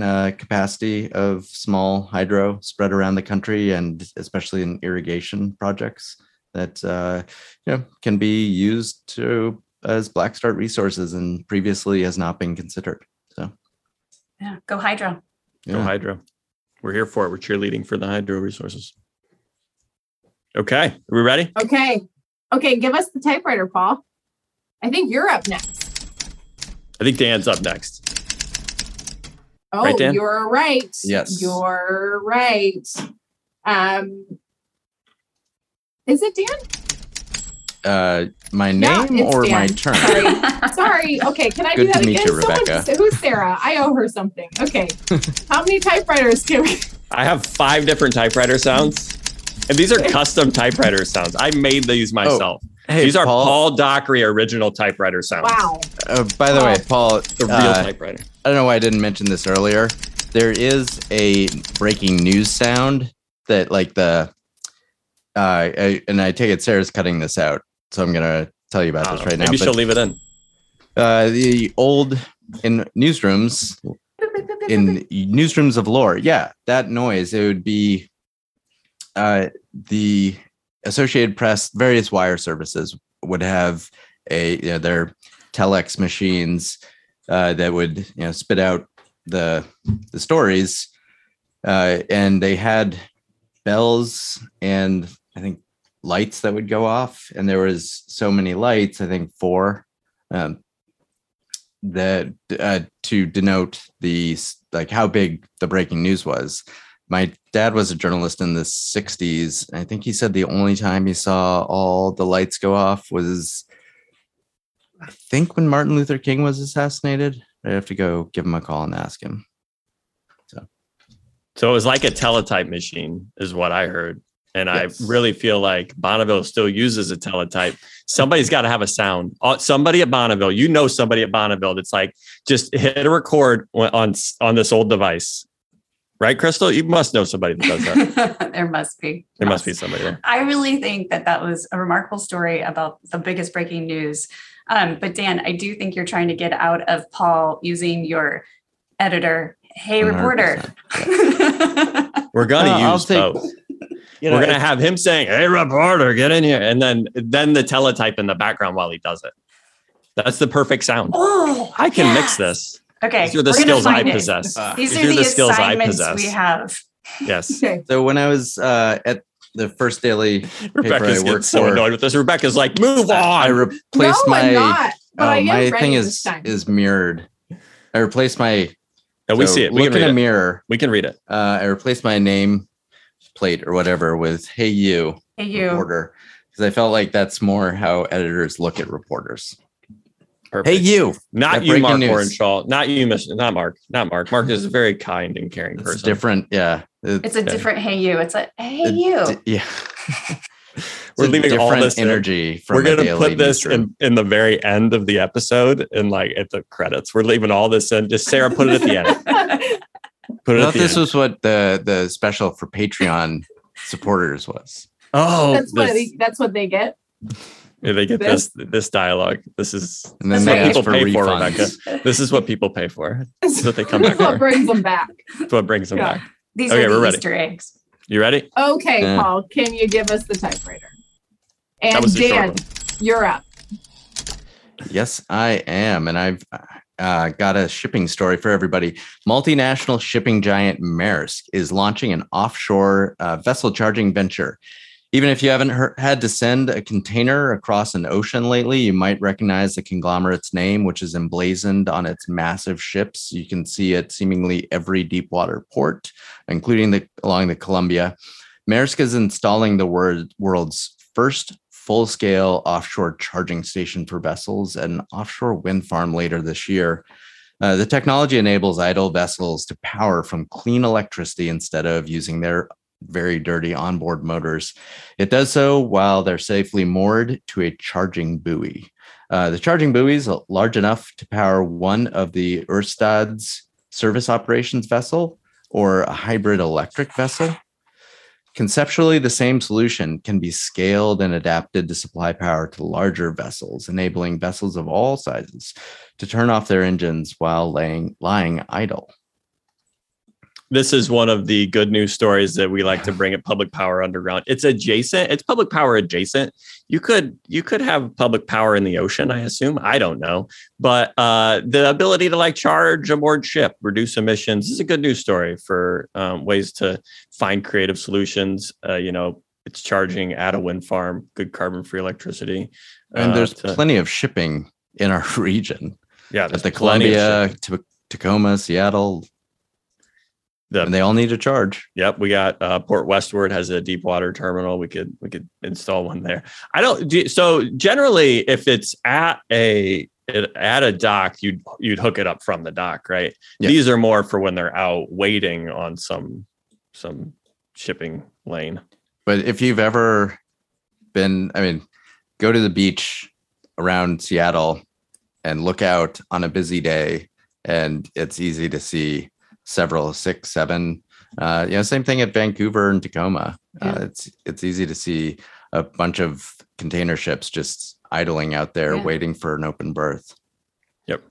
uh, capacity of small hydro spread around the country and especially in irrigation projects that uh, you know can be used to as black start resources and previously has not been considered. So Yeah. Go hydro. Go yeah. hydro. We're here for it. We're cheerleading for the hydro resources. Okay. Are we ready? Okay. Okay. Give us the typewriter, Paul. I think you're up next. I think Dan's up next. Oh, Right, Dan? you're right. Yes. You're right. Um, is it Dan? Uh, my name it's or my turn? Sorry. [LAUGHS] Sorry. Okay. Can I do Good that to meet again? you, Someone- Rebecca. who's Sarah? I owe her something. Okay. [LAUGHS] How many typewriters can we? I have five different typewriter sounds, and these are custom typewriter sounds. I made these myself. Hey, these are Paul. Paul, Dockery original typewriter sounds. Wow. Uh, by the way, Paul, The real uh, typewriter. I don't know why I didn't mention this earlier. There is a breaking news sound that, like the, uh, I, and I take it Sarah's cutting this out, so I'm gonna tell you about this know. right now. Maybe she'll leave it in. uh, the old in newsrooms in newsrooms of lore, yeah, that noise it would be, uh, the Associated Press, various wire services would have a you know their telex machines uh, that would you know spit out the the stories, uh, and they had bells and I think lights that would go off, and there was so many lights, I think four, um, that uh, to denote the like how big the breaking news was. My dad was a journalist in the 60s. I think he said the only time he saw all the lights go off was I think when Martin Luther King was assassinated. I have to go give him a call and ask him. So So it was like a teletype machine, is what I heard. And Yes. I really feel like Bonneville still uses a teletype. Somebody's got to have a sound. Uh, Somebody at Bonneville, you know, somebody at Bonneville that's like, just hit a record on on, on this old device, right, Crystal? You must know somebody that does that. [LAUGHS] there must be. There must be somebody there. I really think that that was a remarkable story about the biggest breaking news. Um, but Dan, I do think you're trying to get out of Paul using your editor. Hey, reporter. We're gonna No, I'll use take- both. You We're gonna have him saying, "Hey, reporter, get in here," and then then the teletype in the background while he does it. That's the perfect sound. oh, I can mix this. Okay. These are the we're gonna skills I find it. possess. Uh, These These are are the, the skills I possess. we have. Yes. [LAUGHS] Okay. So when I was uh, at the first daily paper Rebecca's I worked so for, annoyed with this. Rebecca's like, move on." I on. replaced no, my I'm not. But oh, I am my ready thing this is time. is mirrored. I replaced my and we so see it. We look can in read a it. mirror. We can read it. Uh, I replaced my name plate or whatever with "Hey you, Hey, you. reporter," because I felt like that's more how editors look at reporters. Perfect. Hey you, Not you, breaking Mark news. Orenshaw. Not you, Miss. Not Mark. Not Mark. Mark is a very kind and caring it's person. different. Yeah, It's a Okay. different hey you. It's a hey It- you. d- yeah. [LAUGHS] We're leaving all this energy. From We're gonna put this newsroom. in, in the very end of the episode and like at the credits. We're leaving all this in. Just Sarah, put it at the end. [LAUGHS] Put I thought at the this end. was what the the special for Patreon [LAUGHS] supporters was. oh, that's what they, that's what they get. yeah, they get this this dialogue. This is And then what people for pay for, refunds. Rebecca. this is what people pay for. This is what they come back That's what for. brings them back. [LAUGHS] That's what brings them Yeah. back. These Okay, are we're the ready. Eggs. You ready? Okay, Yeah. Paul, can you give us the typewriter? That And was a short Dan, you're up. Yes, I am. And I've uh, got a shipping story for everybody. Multinational shipping giant Maersk is launching an offshore uh, vessel charging venture. Even if you haven't heard, had to send a container across an ocean lately, you might recognize the conglomerate's name, which is emblazoned on its massive ships. You can see it seemingly every deep water port, including the along the Columbia. Maersk is installing the word, world's first full scale offshore charging station for vessels at an offshore wind farm later this year. Uh, the technology enables idle vessels to power from clean electricity instead of using their very dirty onboard motors. It does so while they're safely moored to a charging buoy. Uh, the charging buoy is large enough to power one of the Ørsted's service operations vessel or a hybrid electric vessel. Conceptually, the same solution can be scaled and adapted to supply power to larger vessels, enabling vessels of all sizes to turn off their engines while laying, lying idle. This is one of the good news stories that we like to bring at Public Power Underground. It's adjacent. It's public power adjacent. You could you could have public power in the ocean, I assume. I don't know, but uh, the ability to like charge aboard ship, reduce emissions is a good news story for um, ways to find creative solutions. Uh, you know, it's charging at a wind farm, good carbon free electricity, And uh, there's to- plenty of shipping in our [LAUGHS] region yeah, at the Columbia, to Tacoma, Seattle, The- and they all need to charge. Yep, we got uh, Port Westward has a deep water terminal. We could we could install one there. I don't. Do, so generally, if it's at a at a dock, you'd you'd hook it up from the dock, right? Yeah. These are more for when they're out waiting on some some shipping lane. But if you've ever been, I mean, go to the beach around Seattle and look out on a busy day, and it's easy to see several, six, seven. Uh, you know, same thing at Vancouver and Tacoma. Uh, it's it's easy to see a bunch of container ships just idling out there, Yeah. waiting for an open berth. Yep,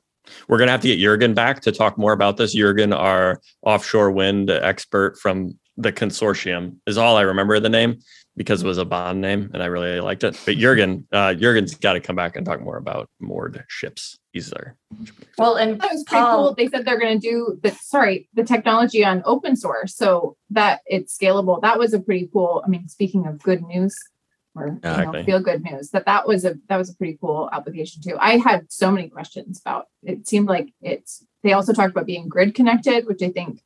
we're gonna have to get Jurgen back to talk more about this. Jurgen, our offshore wind expert from the consortium, is all I remember the name because it was a bond name and I really liked it. But Jurgen, uh, Jurgen's got to come back and talk more about moored ships. He's there. Well, and That was pretty Paul, cool. They said they're going to do the sorry the technology on open source so that it's scalable. That was a pretty cool. I mean, speaking of good news or you know, feel good news, that that was a that was a pretty cool application too. I had so many questions about. It seemed like it's. They also talked about being grid connected, which I think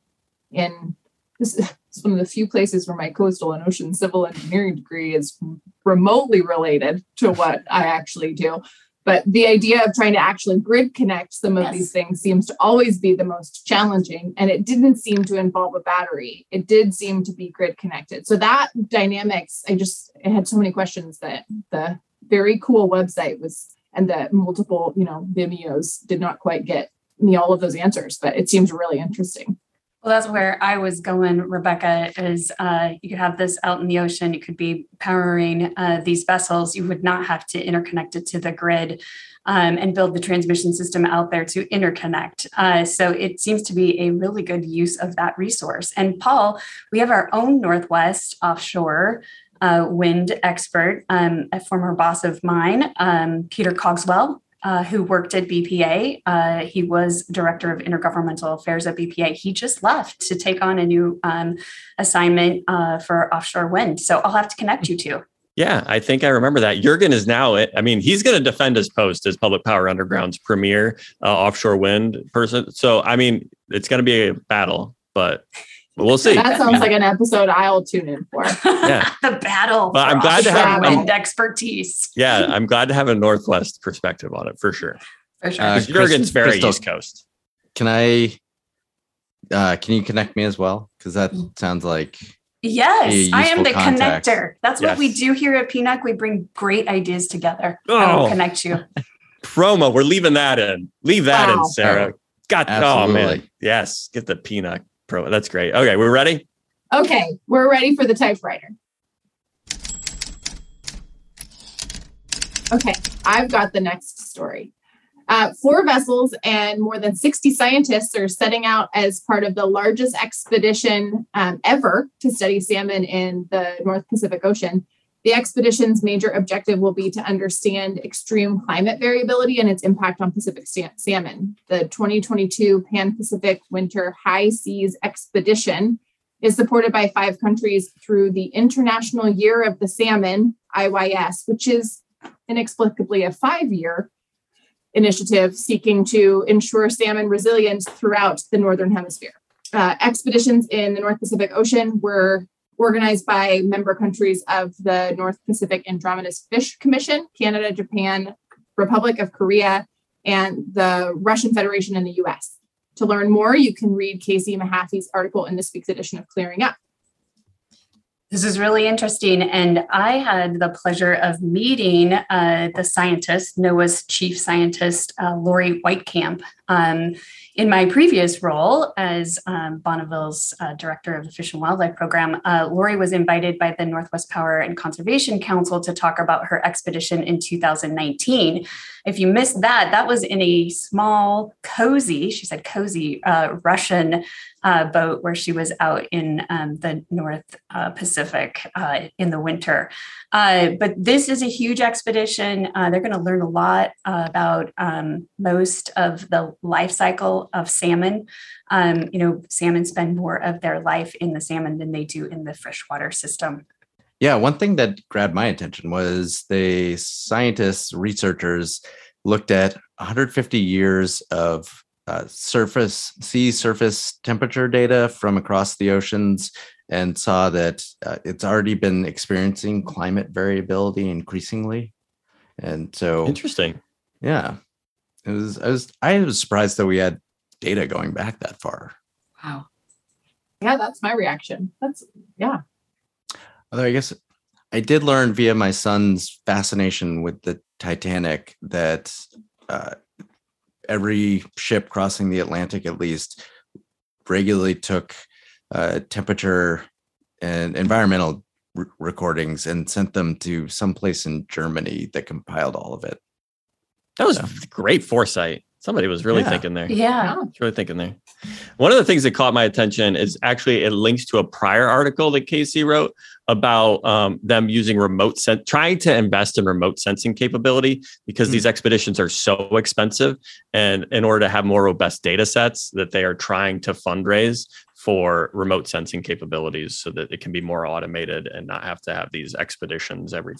in this is [LAUGHS] one of the few places where my coastal and ocean civil engineering degree is remotely related to what I actually do. But the idea of trying to actually grid connect some of Yes. these things seems to always be the most challenging. And it didn't seem to involve a battery. It did seem to be grid connected. So that dynamics, I just I had so many questions that the very cool website was and the multiple, you know, Vimeos did not quite get me all of those answers, but it seems really interesting. Well, that's where I was going, Rebecca, is uh, you could have this out in the ocean. You could be powering uh, these vessels. You would not have to interconnect it to the grid um, and build the transmission system out there to interconnect. Uh, so it seems to be a really good use of that resource. And Paul, we have our own Northwest offshore uh, wind expert, um, a former boss of mine, um, Peter Cogswell, uh, who worked at BPA. Uh, he was director of intergovernmental affairs at BPA. He just left to take on a new um, assignment uh, for offshore wind. So I'll have to connect you two. Yeah, I think I remember that. Jurgen is now, it. I mean, he's going to defend his post as Public Power Underground's premier uh, offshore wind person. So, I mean, it's going to be a battle, but But we'll see. That sounds like an episode I'll tune in for. Yeah. [LAUGHS] the battle. Well, for I'm glad to have- offshore I'm- wind expertise. yeah, [LAUGHS] I'm glad to have a Northwest perspective on it for sure. For sure. Uh, Because Jurgen's very Crystal- East Coast. Can I? Uh, can you connect me as well? Because that sounds like yes, I am the contact. connector. That's what we do here at PNUCC. We bring great ideas together. I will Oh. connect you. [LAUGHS] Promo. We're leaving that in. Leave that in, Wow. Sarah. Got oh man. Yes. Get the peanut pro. That's great. Okay, we're ready. Okay, we're ready for the typewriter. Okay, I've got the next story. Uh, four vessels and more than 60 scientists are setting out as part of the largest expedition um, ever to study salmon in the North Pacific Ocean. The expedition's major objective will be to understand extreme climate variability and its impact on Pacific salmon. The 2022 Pan Pacific Winter High Seas Expedition is supported by five countries through the International Year of the Salmon, IYS, which is inexplicably a five year initiative seeking to ensure salmon resilience throughout the Northern Hemisphere. Uh, expeditions in the North Pacific Ocean were organized by member countries of the North Pacific Anadromous Fish Commission, Canada, Japan, Republic of Korea, and the Russian Federation in the US. To learn more, you can read Casey Mehaffey's article in this week's edition of Clearing Up. This is really interesting. And I had the pleasure of meeting uh, the scientist, NOAA's chief scientist, uh, Laurie Weitkamp, um, in my previous role as um, Bonneville's uh, director of the Fish and Wildlife Program. Uh, Laurie was invited by the Northwest Power and Conservation Council to talk about her expedition in 2019. If you missed that, that was in a small, cozy, she said cozy, uh, Russian uh, boat where she was out in um, the North uh, Pacific uh, in the winter. But this is a huge expedition. They're going to learn a lot about um, most of the life cycle of salmon. Um, you know, salmon spend more of their life in the salmon than they do in the freshwater system. Yeah, one thing that grabbed my attention was the scientists, researchers looked at 150 years of uh, surface, sea surface temperature data from across the oceans and saw that uh, it's already been experiencing climate variability increasingly. And so, Interesting. yeah, it was, I was, I was surprised that we had data going back that far. Wow. Yeah, that's my reaction. That's, yeah. Although I guess I did learn via my son's fascination with the Titanic that uh, every ship crossing the Atlantic, at least, regularly took uh, temperature and environmental recordings and sent them to some place in Germany that compiled all of it. That was Yeah. great foresight. Somebody was really Yeah. thinking there. Yeah. was really thinking there. One of the things that caught my attention is actually it links to a prior article that Casey wrote about um, them using remote sen- trying to invest in remote sensing capability because Hmm. these expeditions are so expensive, and in order to have more robust data sets, that they are trying to fundraise for remote sensing capabilities so that it can be more automated and not have to have these expeditions every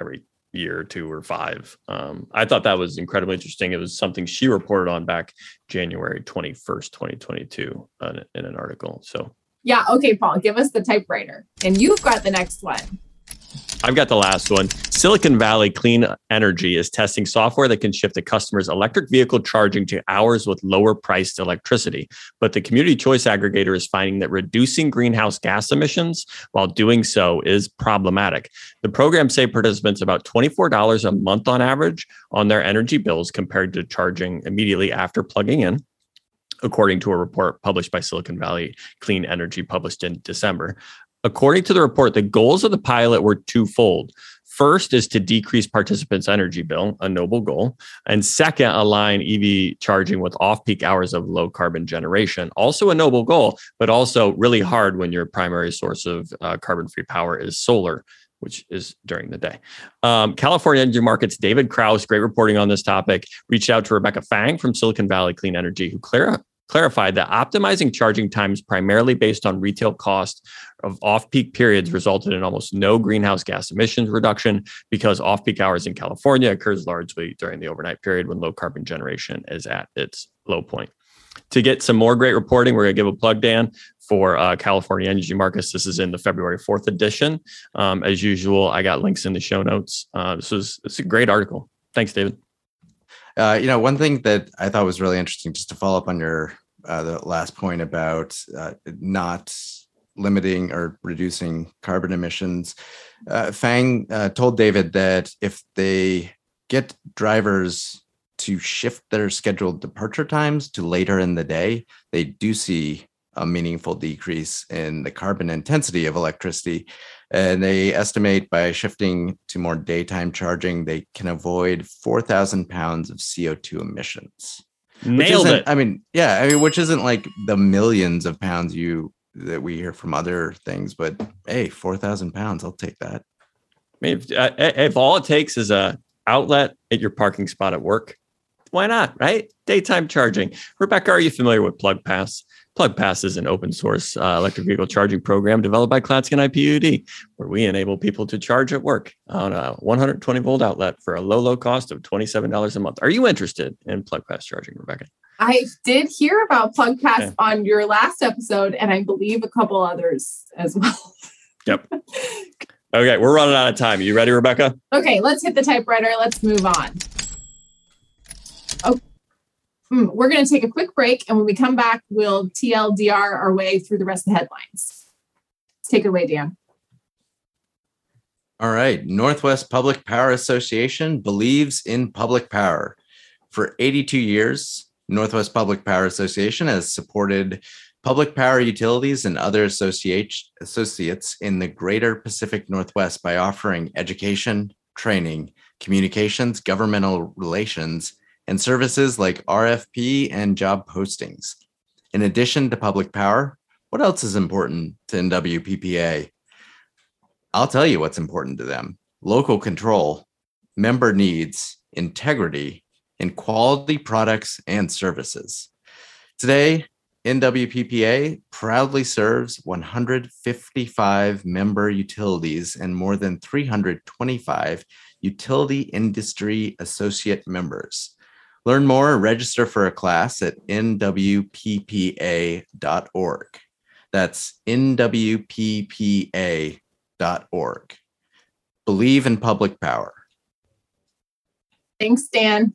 every year or two or five. Um, I thought that was incredibly interesting. It was something she reported on back January 21st, 2022 uh, in an article. So Yeah. Okay, Paul, give us the typewriter. And you've got the next one. I've got the last one. Silicon Valley Clean Energy is testing software that can shift a customer's electric vehicle charging to hours with lower priced electricity. But the community choice aggregator is finding that reducing greenhouse gas emissions while doing so is problematic. The program saved participants about $24 a month on average on their energy bills compared to charging immediately after plugging in. According to a report published by Silicon Valley Clean Energy, published in December. According to the report, the goals of the pilot were twofold. First is to decrease participants' energy bill, a noble goal. And second, align EV charging with off peak hours of low carbon generation, also a noble goal, but also really hard when your primary source of uh, carbon free power is solar, which is during the day. Um, California Energy Markets' David Kraus, great reporting on this topic, reached out to Rebecca Fang from Silicon Valley Clean Energy, who clar- clarified that optimizing charging times primarily based on retail cost of off-peak periods resulted in almost no greenhouse gas emissions reduction because off-peak hours in California occurs largely during the overnight period when low carbon generation is at its low point. To get some more great reporting, we're going to give a plug, Dan, for uh, California Energy Markets. This is in the February 4th edition. Um, as usual, I got links in the show notes. Uh, this was it's a great article. Thanks, David. Uh, you know, one thing that I thought was really interesting, just to follow up on your uh, the last point about uh, not limiting or reducing carbon emissions. Uh, Fang uh, told David that if they get drivers to shift their scheduled departure times to later in the day, they do see a meaningful decrease in the carbon intensity of electricity. And they estimate by shifting to more daytime charging, they can avoid 4,000 pounds of CO2 emissions. Nailed it. I mean, yeah, I mean, which isn't like the millions of pounds you that we hear from other things, but hey, 4,000 pounds, I'll take that. I mean, if, uh, if all it takes is a outlet at your parking spot at work, why not? Right? Daytime charging. Rebecca, are you familiar with Plug Pass? Plug Pass is an open source uh, electric vehicle charging program developed by Clatskanie IPUD, where we enable people to charge at work on a 120 volt outlet for a low, low cost of $27 a month. Are you interested in Plug Pass charging, Rebecca? I did hear about Plug Pass okay. on your last episode, and I believe a couple others as well. [LAUGHS] yep. Okay, we're running out of time. You ready, Rebecca? Okay, let's hit the typewriter. Let's move on. Hmm, we're going to take a quick break. And when we come back, we'll TLDR our way through the rest of the headlines. Take it away, Dan. All right. Northwest Public Power Association believes in public power. For 82 years, Northwest Public Power Association has supported public power utilities and other associates in the greater Pacific Northwest by offering education, training, communications, governmental relations, and services like RFP and job postings. In addition to public power, what else is important to NWPPA? I'll tell you what's important to them local control, member needs, integrity, and quality products and services. Today, NWPPA proudly serves 155 member utilities and more than 325 utility industry associate members. Learn more register for a class at nwppa.org. That's nwppa.org. Believe in public power. Thanks, Dan.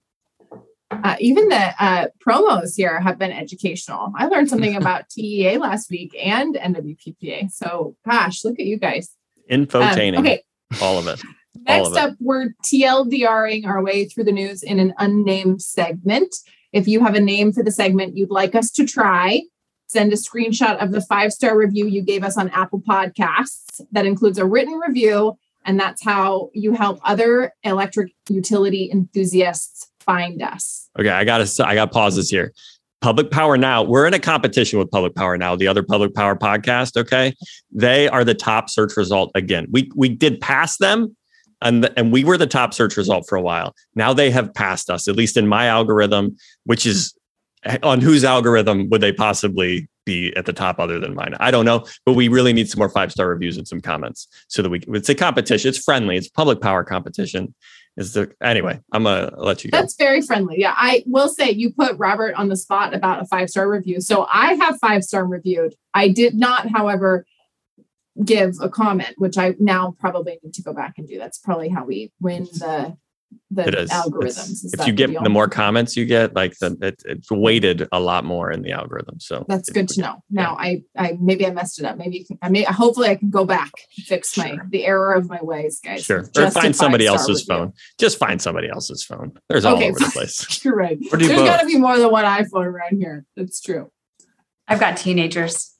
Uh, even the uh, promos here have been educational. I learned something [LAUGHS] about TEA last week and NWPPA. So, gosh, look at you guys. Infotaining. Um, okay. All of it. [LAUGHS] Next up, we're TLDRing our way through the news in an unnamed segment. If you have a name for the segment you'd like us to try, send a screenshot of the five star review you gave us on Apple Podcasts. That includes a written review, and that's how you help other electric utility enthusiasts find us. Okay, I got to I got pauses here. Public Power Now, we're in a competition with Public Power Now, the other Public Power podcast. Okay. They are the top search result again. We we did pass them and and we were the top search result for a while. Now they have passed us, at least in my algorithm, which is on whose algorithm would they possibly be at the top other than mine? I don't know, but we really need some more five star reviews and some comments so that we it's a competition. It's friendly. It's public power competition. Is the anyway? I'm gonna let you. Go. That's very friendly. Yeah, I will say you put Robert on the spot about a five star review. So I have five star reviewed. I did not, however, give a comment, which I now probably need to go back and do. That's probably how we win the the algorithms. if you get the more comments you get, like the it, it's weighted a lot more in the algorithm. So that's good to know. Now yeah. I I maybe I messed it up. Maybe I may hopefully I can go back fix sure. my the error of my ways, guys. Sure. Or find somebody else's phone. Just find somebody else's phone. There's all over the [LAUGHS] place. You're right. There's got to be more than one iPhone around here. That's true. I've got teenagers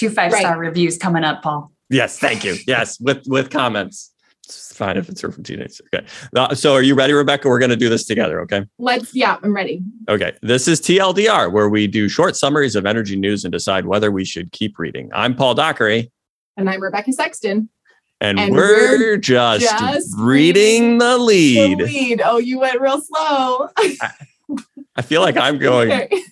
two five star right. reviews coming up, Paul. Yes, thank you. Yes, with with comments. It's fine if it's from teenagers. Okay. Uh, so are you ready, Rebecca? We're going to do this together. Okay. Let's, yeah, I'm ready. Okay. This is TLDR, where we do short summaries of energy news and decide whether we should keep reading. I'm Paul Dockery. And I'm Rebecca Sexton. And, and we're, we're, just, just reading, reading the lead. the lead. Oh, you went real slow. I, I feel like I'm going. [LAUGHS] Okay.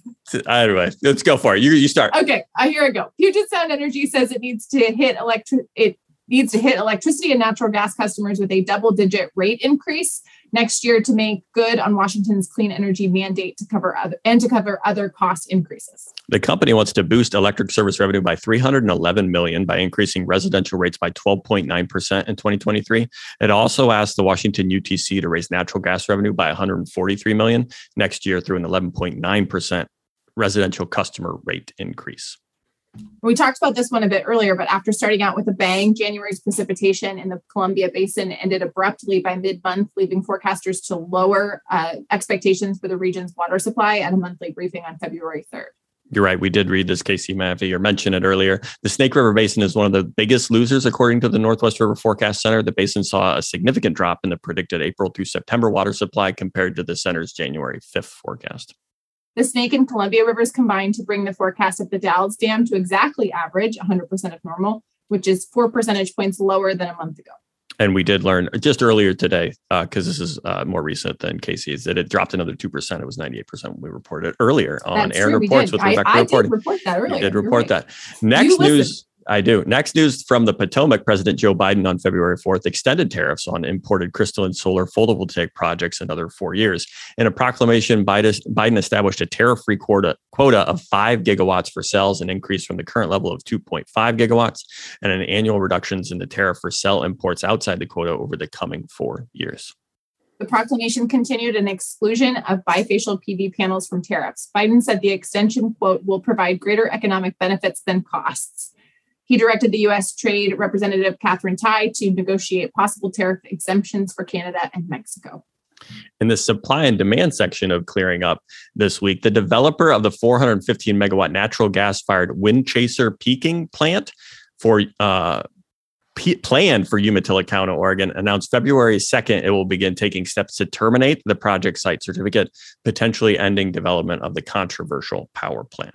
Anyway, let's go for it. You you start. Okay, uh, here I go. Puget Sound Energy says it needs to hit electric. It needs to hit electricity and natural gas customers with a double digit rate increase next year to make good on Washington's clean energy mandate to cover other and to cover other cost increases. The company wants to boost electric service revenue by 311 million by increasing residential rates by 12.9% in 2023. It also asked the Washington UTC to raise natural gas revenue by 143 million next year through an 11.9% residential customer rate increase. We talked about this one a bit earlier, but after starting out with a bang, January's precipitation in the Columbia Basin ended abruptly by mid month, leaving forecasters to lower uh, expectations for the region's water supply at a monthly briefing on February 3rd. You're right. We did read this, Casey Maffey. or mentioned it earlier. The Snake River Basin is one of the biggest losers, according to the Northwest River Forecast Center. The basin saw a significant drop in the predicted April through September water supply compared to the center's January 5th forecast. The Snake and Columbia rivers combined to bring the forecast of the Dalles Dam to exactly average 100% of normal, which is four percentage points lower than a month ago. And we did learn just earlier today, because uh, this is uh, more recent than Casey's, that it dropped another 2%. It was 98% when we reported earlier on That's air true, reports with I, Rebecca I reporting. did report that earlier. You did report right. that. Next news. I do. Next news from the Potomac, President Joe Biden on February 4th extended tariffs on imported crystalline solar photovoltaic projects another four years. In a proclamation, Biden, Biden established a tariff free quota, quota of five gigawatts for cells, an increase from the current level of 2.5 gigawatts, and an annual reductions in the tariff for cell imports outside the quota over the coming four years. The proclamation continued an exclusion of bifacial PV panels from tariffs. Biden said the extension, quote, will provide greater economic benefits than costs. He directed the U.S. Trade Representative Katherine Tai to negotiate possible tariff exemptions for Canada and Mexico. In the supply and demand section of Clearing Up this week, the developer of the 415 megawatt natural gas fired Wind Chaser peaking plant for uh, p- planned for Umatilla, County, Oregon, announced February 2nd it will begin taking steps to terminate the project site certificate, potentially ending development of the controversial power plant.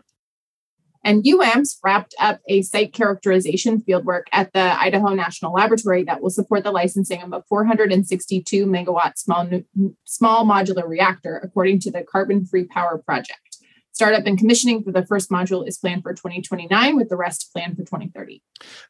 And UAMPS wrapped up a site characterization fieldwork at the Idaho National Laboratory that will support the licensing of a 462 megawatt small, small modular reactor, according to the Carbon Free Power Project. Startup and commissioning for the first module is planned for 2029, with the rest planned for 2030.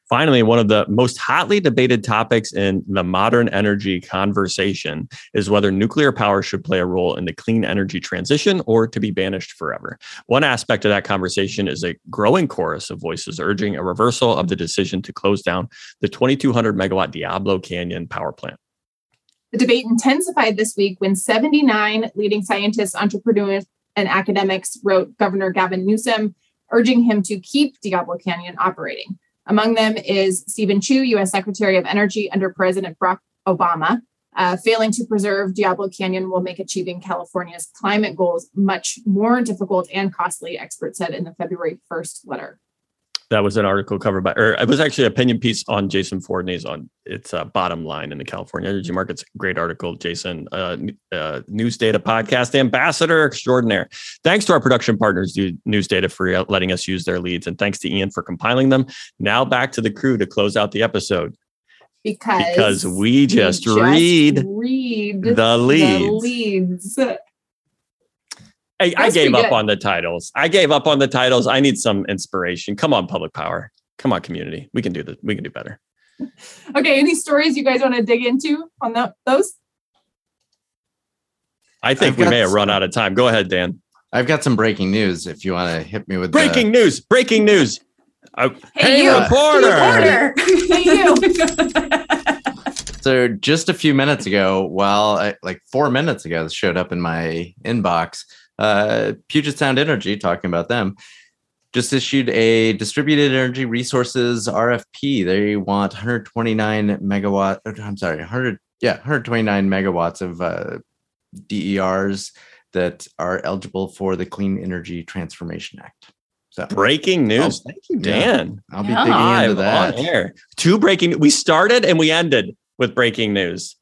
Finally, one of the most hotly debated topics in the modern energy conversation is whether nuclear power should play a role in the clean energy transition or to be banished forever. One aspect of that conversation is a growing chorus of voices urging a reversal of the decision to close down the 2200 megawatt Diablo Canyon power plant. The debate intensified this week when 79 leading scientists, entrepreneurs, and academics wrote Governor Gavin Newsom, urging him to keep Diablo Canyon operating. Among them is Steven Chu, U.S. Secretary of Energy under President Barack Obama. Uh, failing to preserve Diablo Canyon will make achieving California's climate goals much more difficult and costly, experts said in the February 1st letter that was an article covered by, or it was actually an opinion piece on Jason Fordney's on its uh, bottom line in the California energy markets. Great article, Jason, uh, uh, News Data podcast ambassador extraordinaire. Thanks to our production partners, News Data, for letting us use their leads, and thanks to Ian for compiling them. Now back to the crew to close out the episode. Because, because we just, we just read, read the leads. The leads. I, I gave up on the titles. I gave up on the titles. I need some inspiration. Come on, public power. Come on, community. We can do this. We can do better. [LAUGHS] Okay. Any stories you guys want to dig into on that, those? I think I've we may have run out of time. Go ahead, Dan. I've got some breaking news. If you want to hit me with breaking the... news, breaking news. Uh, hey, hey, you, reporter. reporter. hey, [LAUGHS] you. [LAUGHS] so just a few minutes ago, well, I, like four minutes ago, this showed up in my inbox uh, Puget Sound Energy, talking about them, just issued a distributed energy resources RFP. They want 129 megawatt. I'm sorry, 100. Yeah, 129 megawatts of uh, DERs that are eligible for the Clean Energy Transformation Act. So breaking news. Oh, thank you, Dan. Yeah, I'll be yeah. digging into that. On air. Two breaking. We started and we ended with breaking news.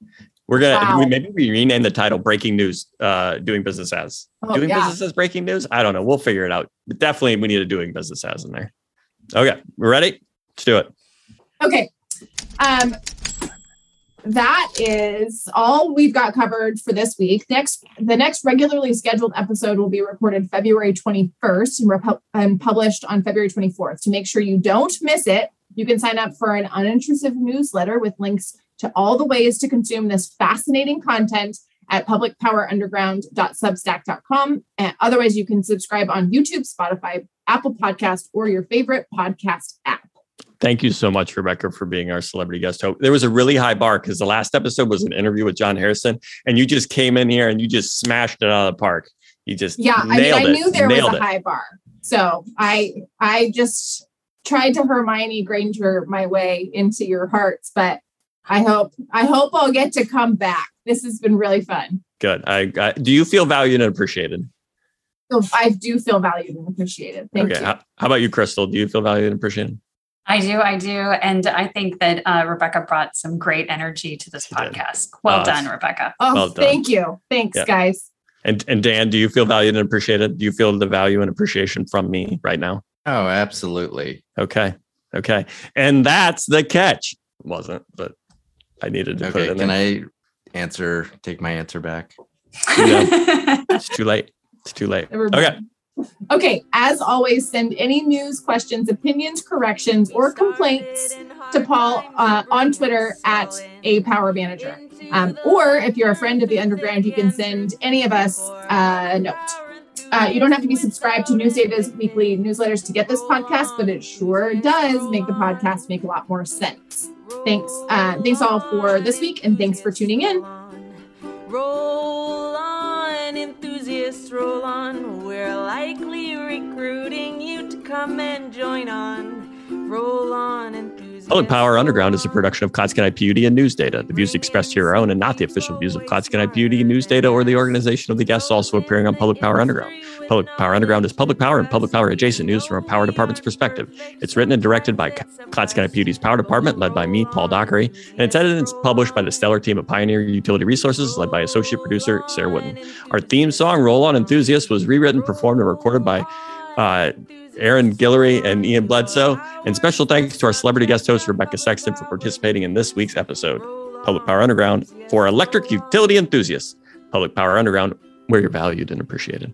We're gonna wow. maybe we rename the title "Breaking News." Uh, doing business as oh, doing yeah. business as breaking news. I don't know. We'll figure it out. But definitely, we need a doing business as in there. Okay, we're ready. Let's do it. Okay. Um, that is all we've got covered for this week. Next, the next regularly scheduled episode will be recorded February 21st and, rep- and published on February 24th. To make sure you don't miss it, You can sign up for an unintrusive newsletter with links to all the ways to consume this fascinating content at publicpowerunderground.substack.com. And otherwise, you can subscribe on YouTube, Spotify, Apple Podcast, or your favorite podcast app. Thank you so much, Rebecca, for being our celebrity guest host. There was a really high bar because the last episode was an interview with John Harrison, and you just came in here and you just smashed it out of the park. You just yeah. I mean, I knew there was a it. high bar, so I I just tried to Hermione Granger my way into your hearts, but I hope I hope I'll get to come back. This has been really fun. Good. I, I do you feel valued and appreciated? So I do feel valued and appreciated. Thank okay. you. How, how about you, Crystal? Do you feel valued and appreciated? I do, I do, and I think that uh, Rebecca brought some great energy to this she podcast. Did. Well uh, done, Rebecca. Oh, well done. thank you. Thanks, yeah. guys. And and Dan, do you feel valued and appreciated? Do you feel the value and appreciation from me right now? Oh, absolutely. Okay. Okay. And that's the catch. It wasn't, but I needed to okay, put it in Can there. I answer, take my answer back? [LAUGHS] it's too late. It's too late. Okay. Okay, as always, send any news, questions, opinions, corrections, or complaints to Paul uh, on Twitter at a power manager. Um, or if you're a friend of the underground, you can send any of us a note. Uh, you don't have to be subscribed to Newsdata's weekly newsletters to get this podcast, but it sure does make the podcast make a lot more sense. Thanks. Uh, thanks all for this week, and thanks for tuning in. Roll on, enthusiasts, roll on. We're likely recruiting you to come and join on. Roll on, enthusiasts. Public Power Underground is a production of Clatskanie PUD and News Data. The views expressed here are own and not the official views of Clatskanie PUD, News Data, or the organization of the guests also appearing on Public Power Underground. Public Power Underground is public power and public power adjacent news from a power department's perspective. It's written and directed by Clatskanie PUD's Power Department, led by me, Paul Dockery, and it's edited and published by the stellar team of Pioneer Utility Resources, led by associate producer Sarah Wooden. Our theme song, Roll On Enthusiast, was rewritten, performed, and recorded by uh, Aaron Guillory and Ian Bledsoe. And special thanks to our celebrity guest host, Rebecca Sexton, for participating in this week's episode. Public Power Underground for electric utility enthusiasts. Public Power Underground, where you're valued and appreciated.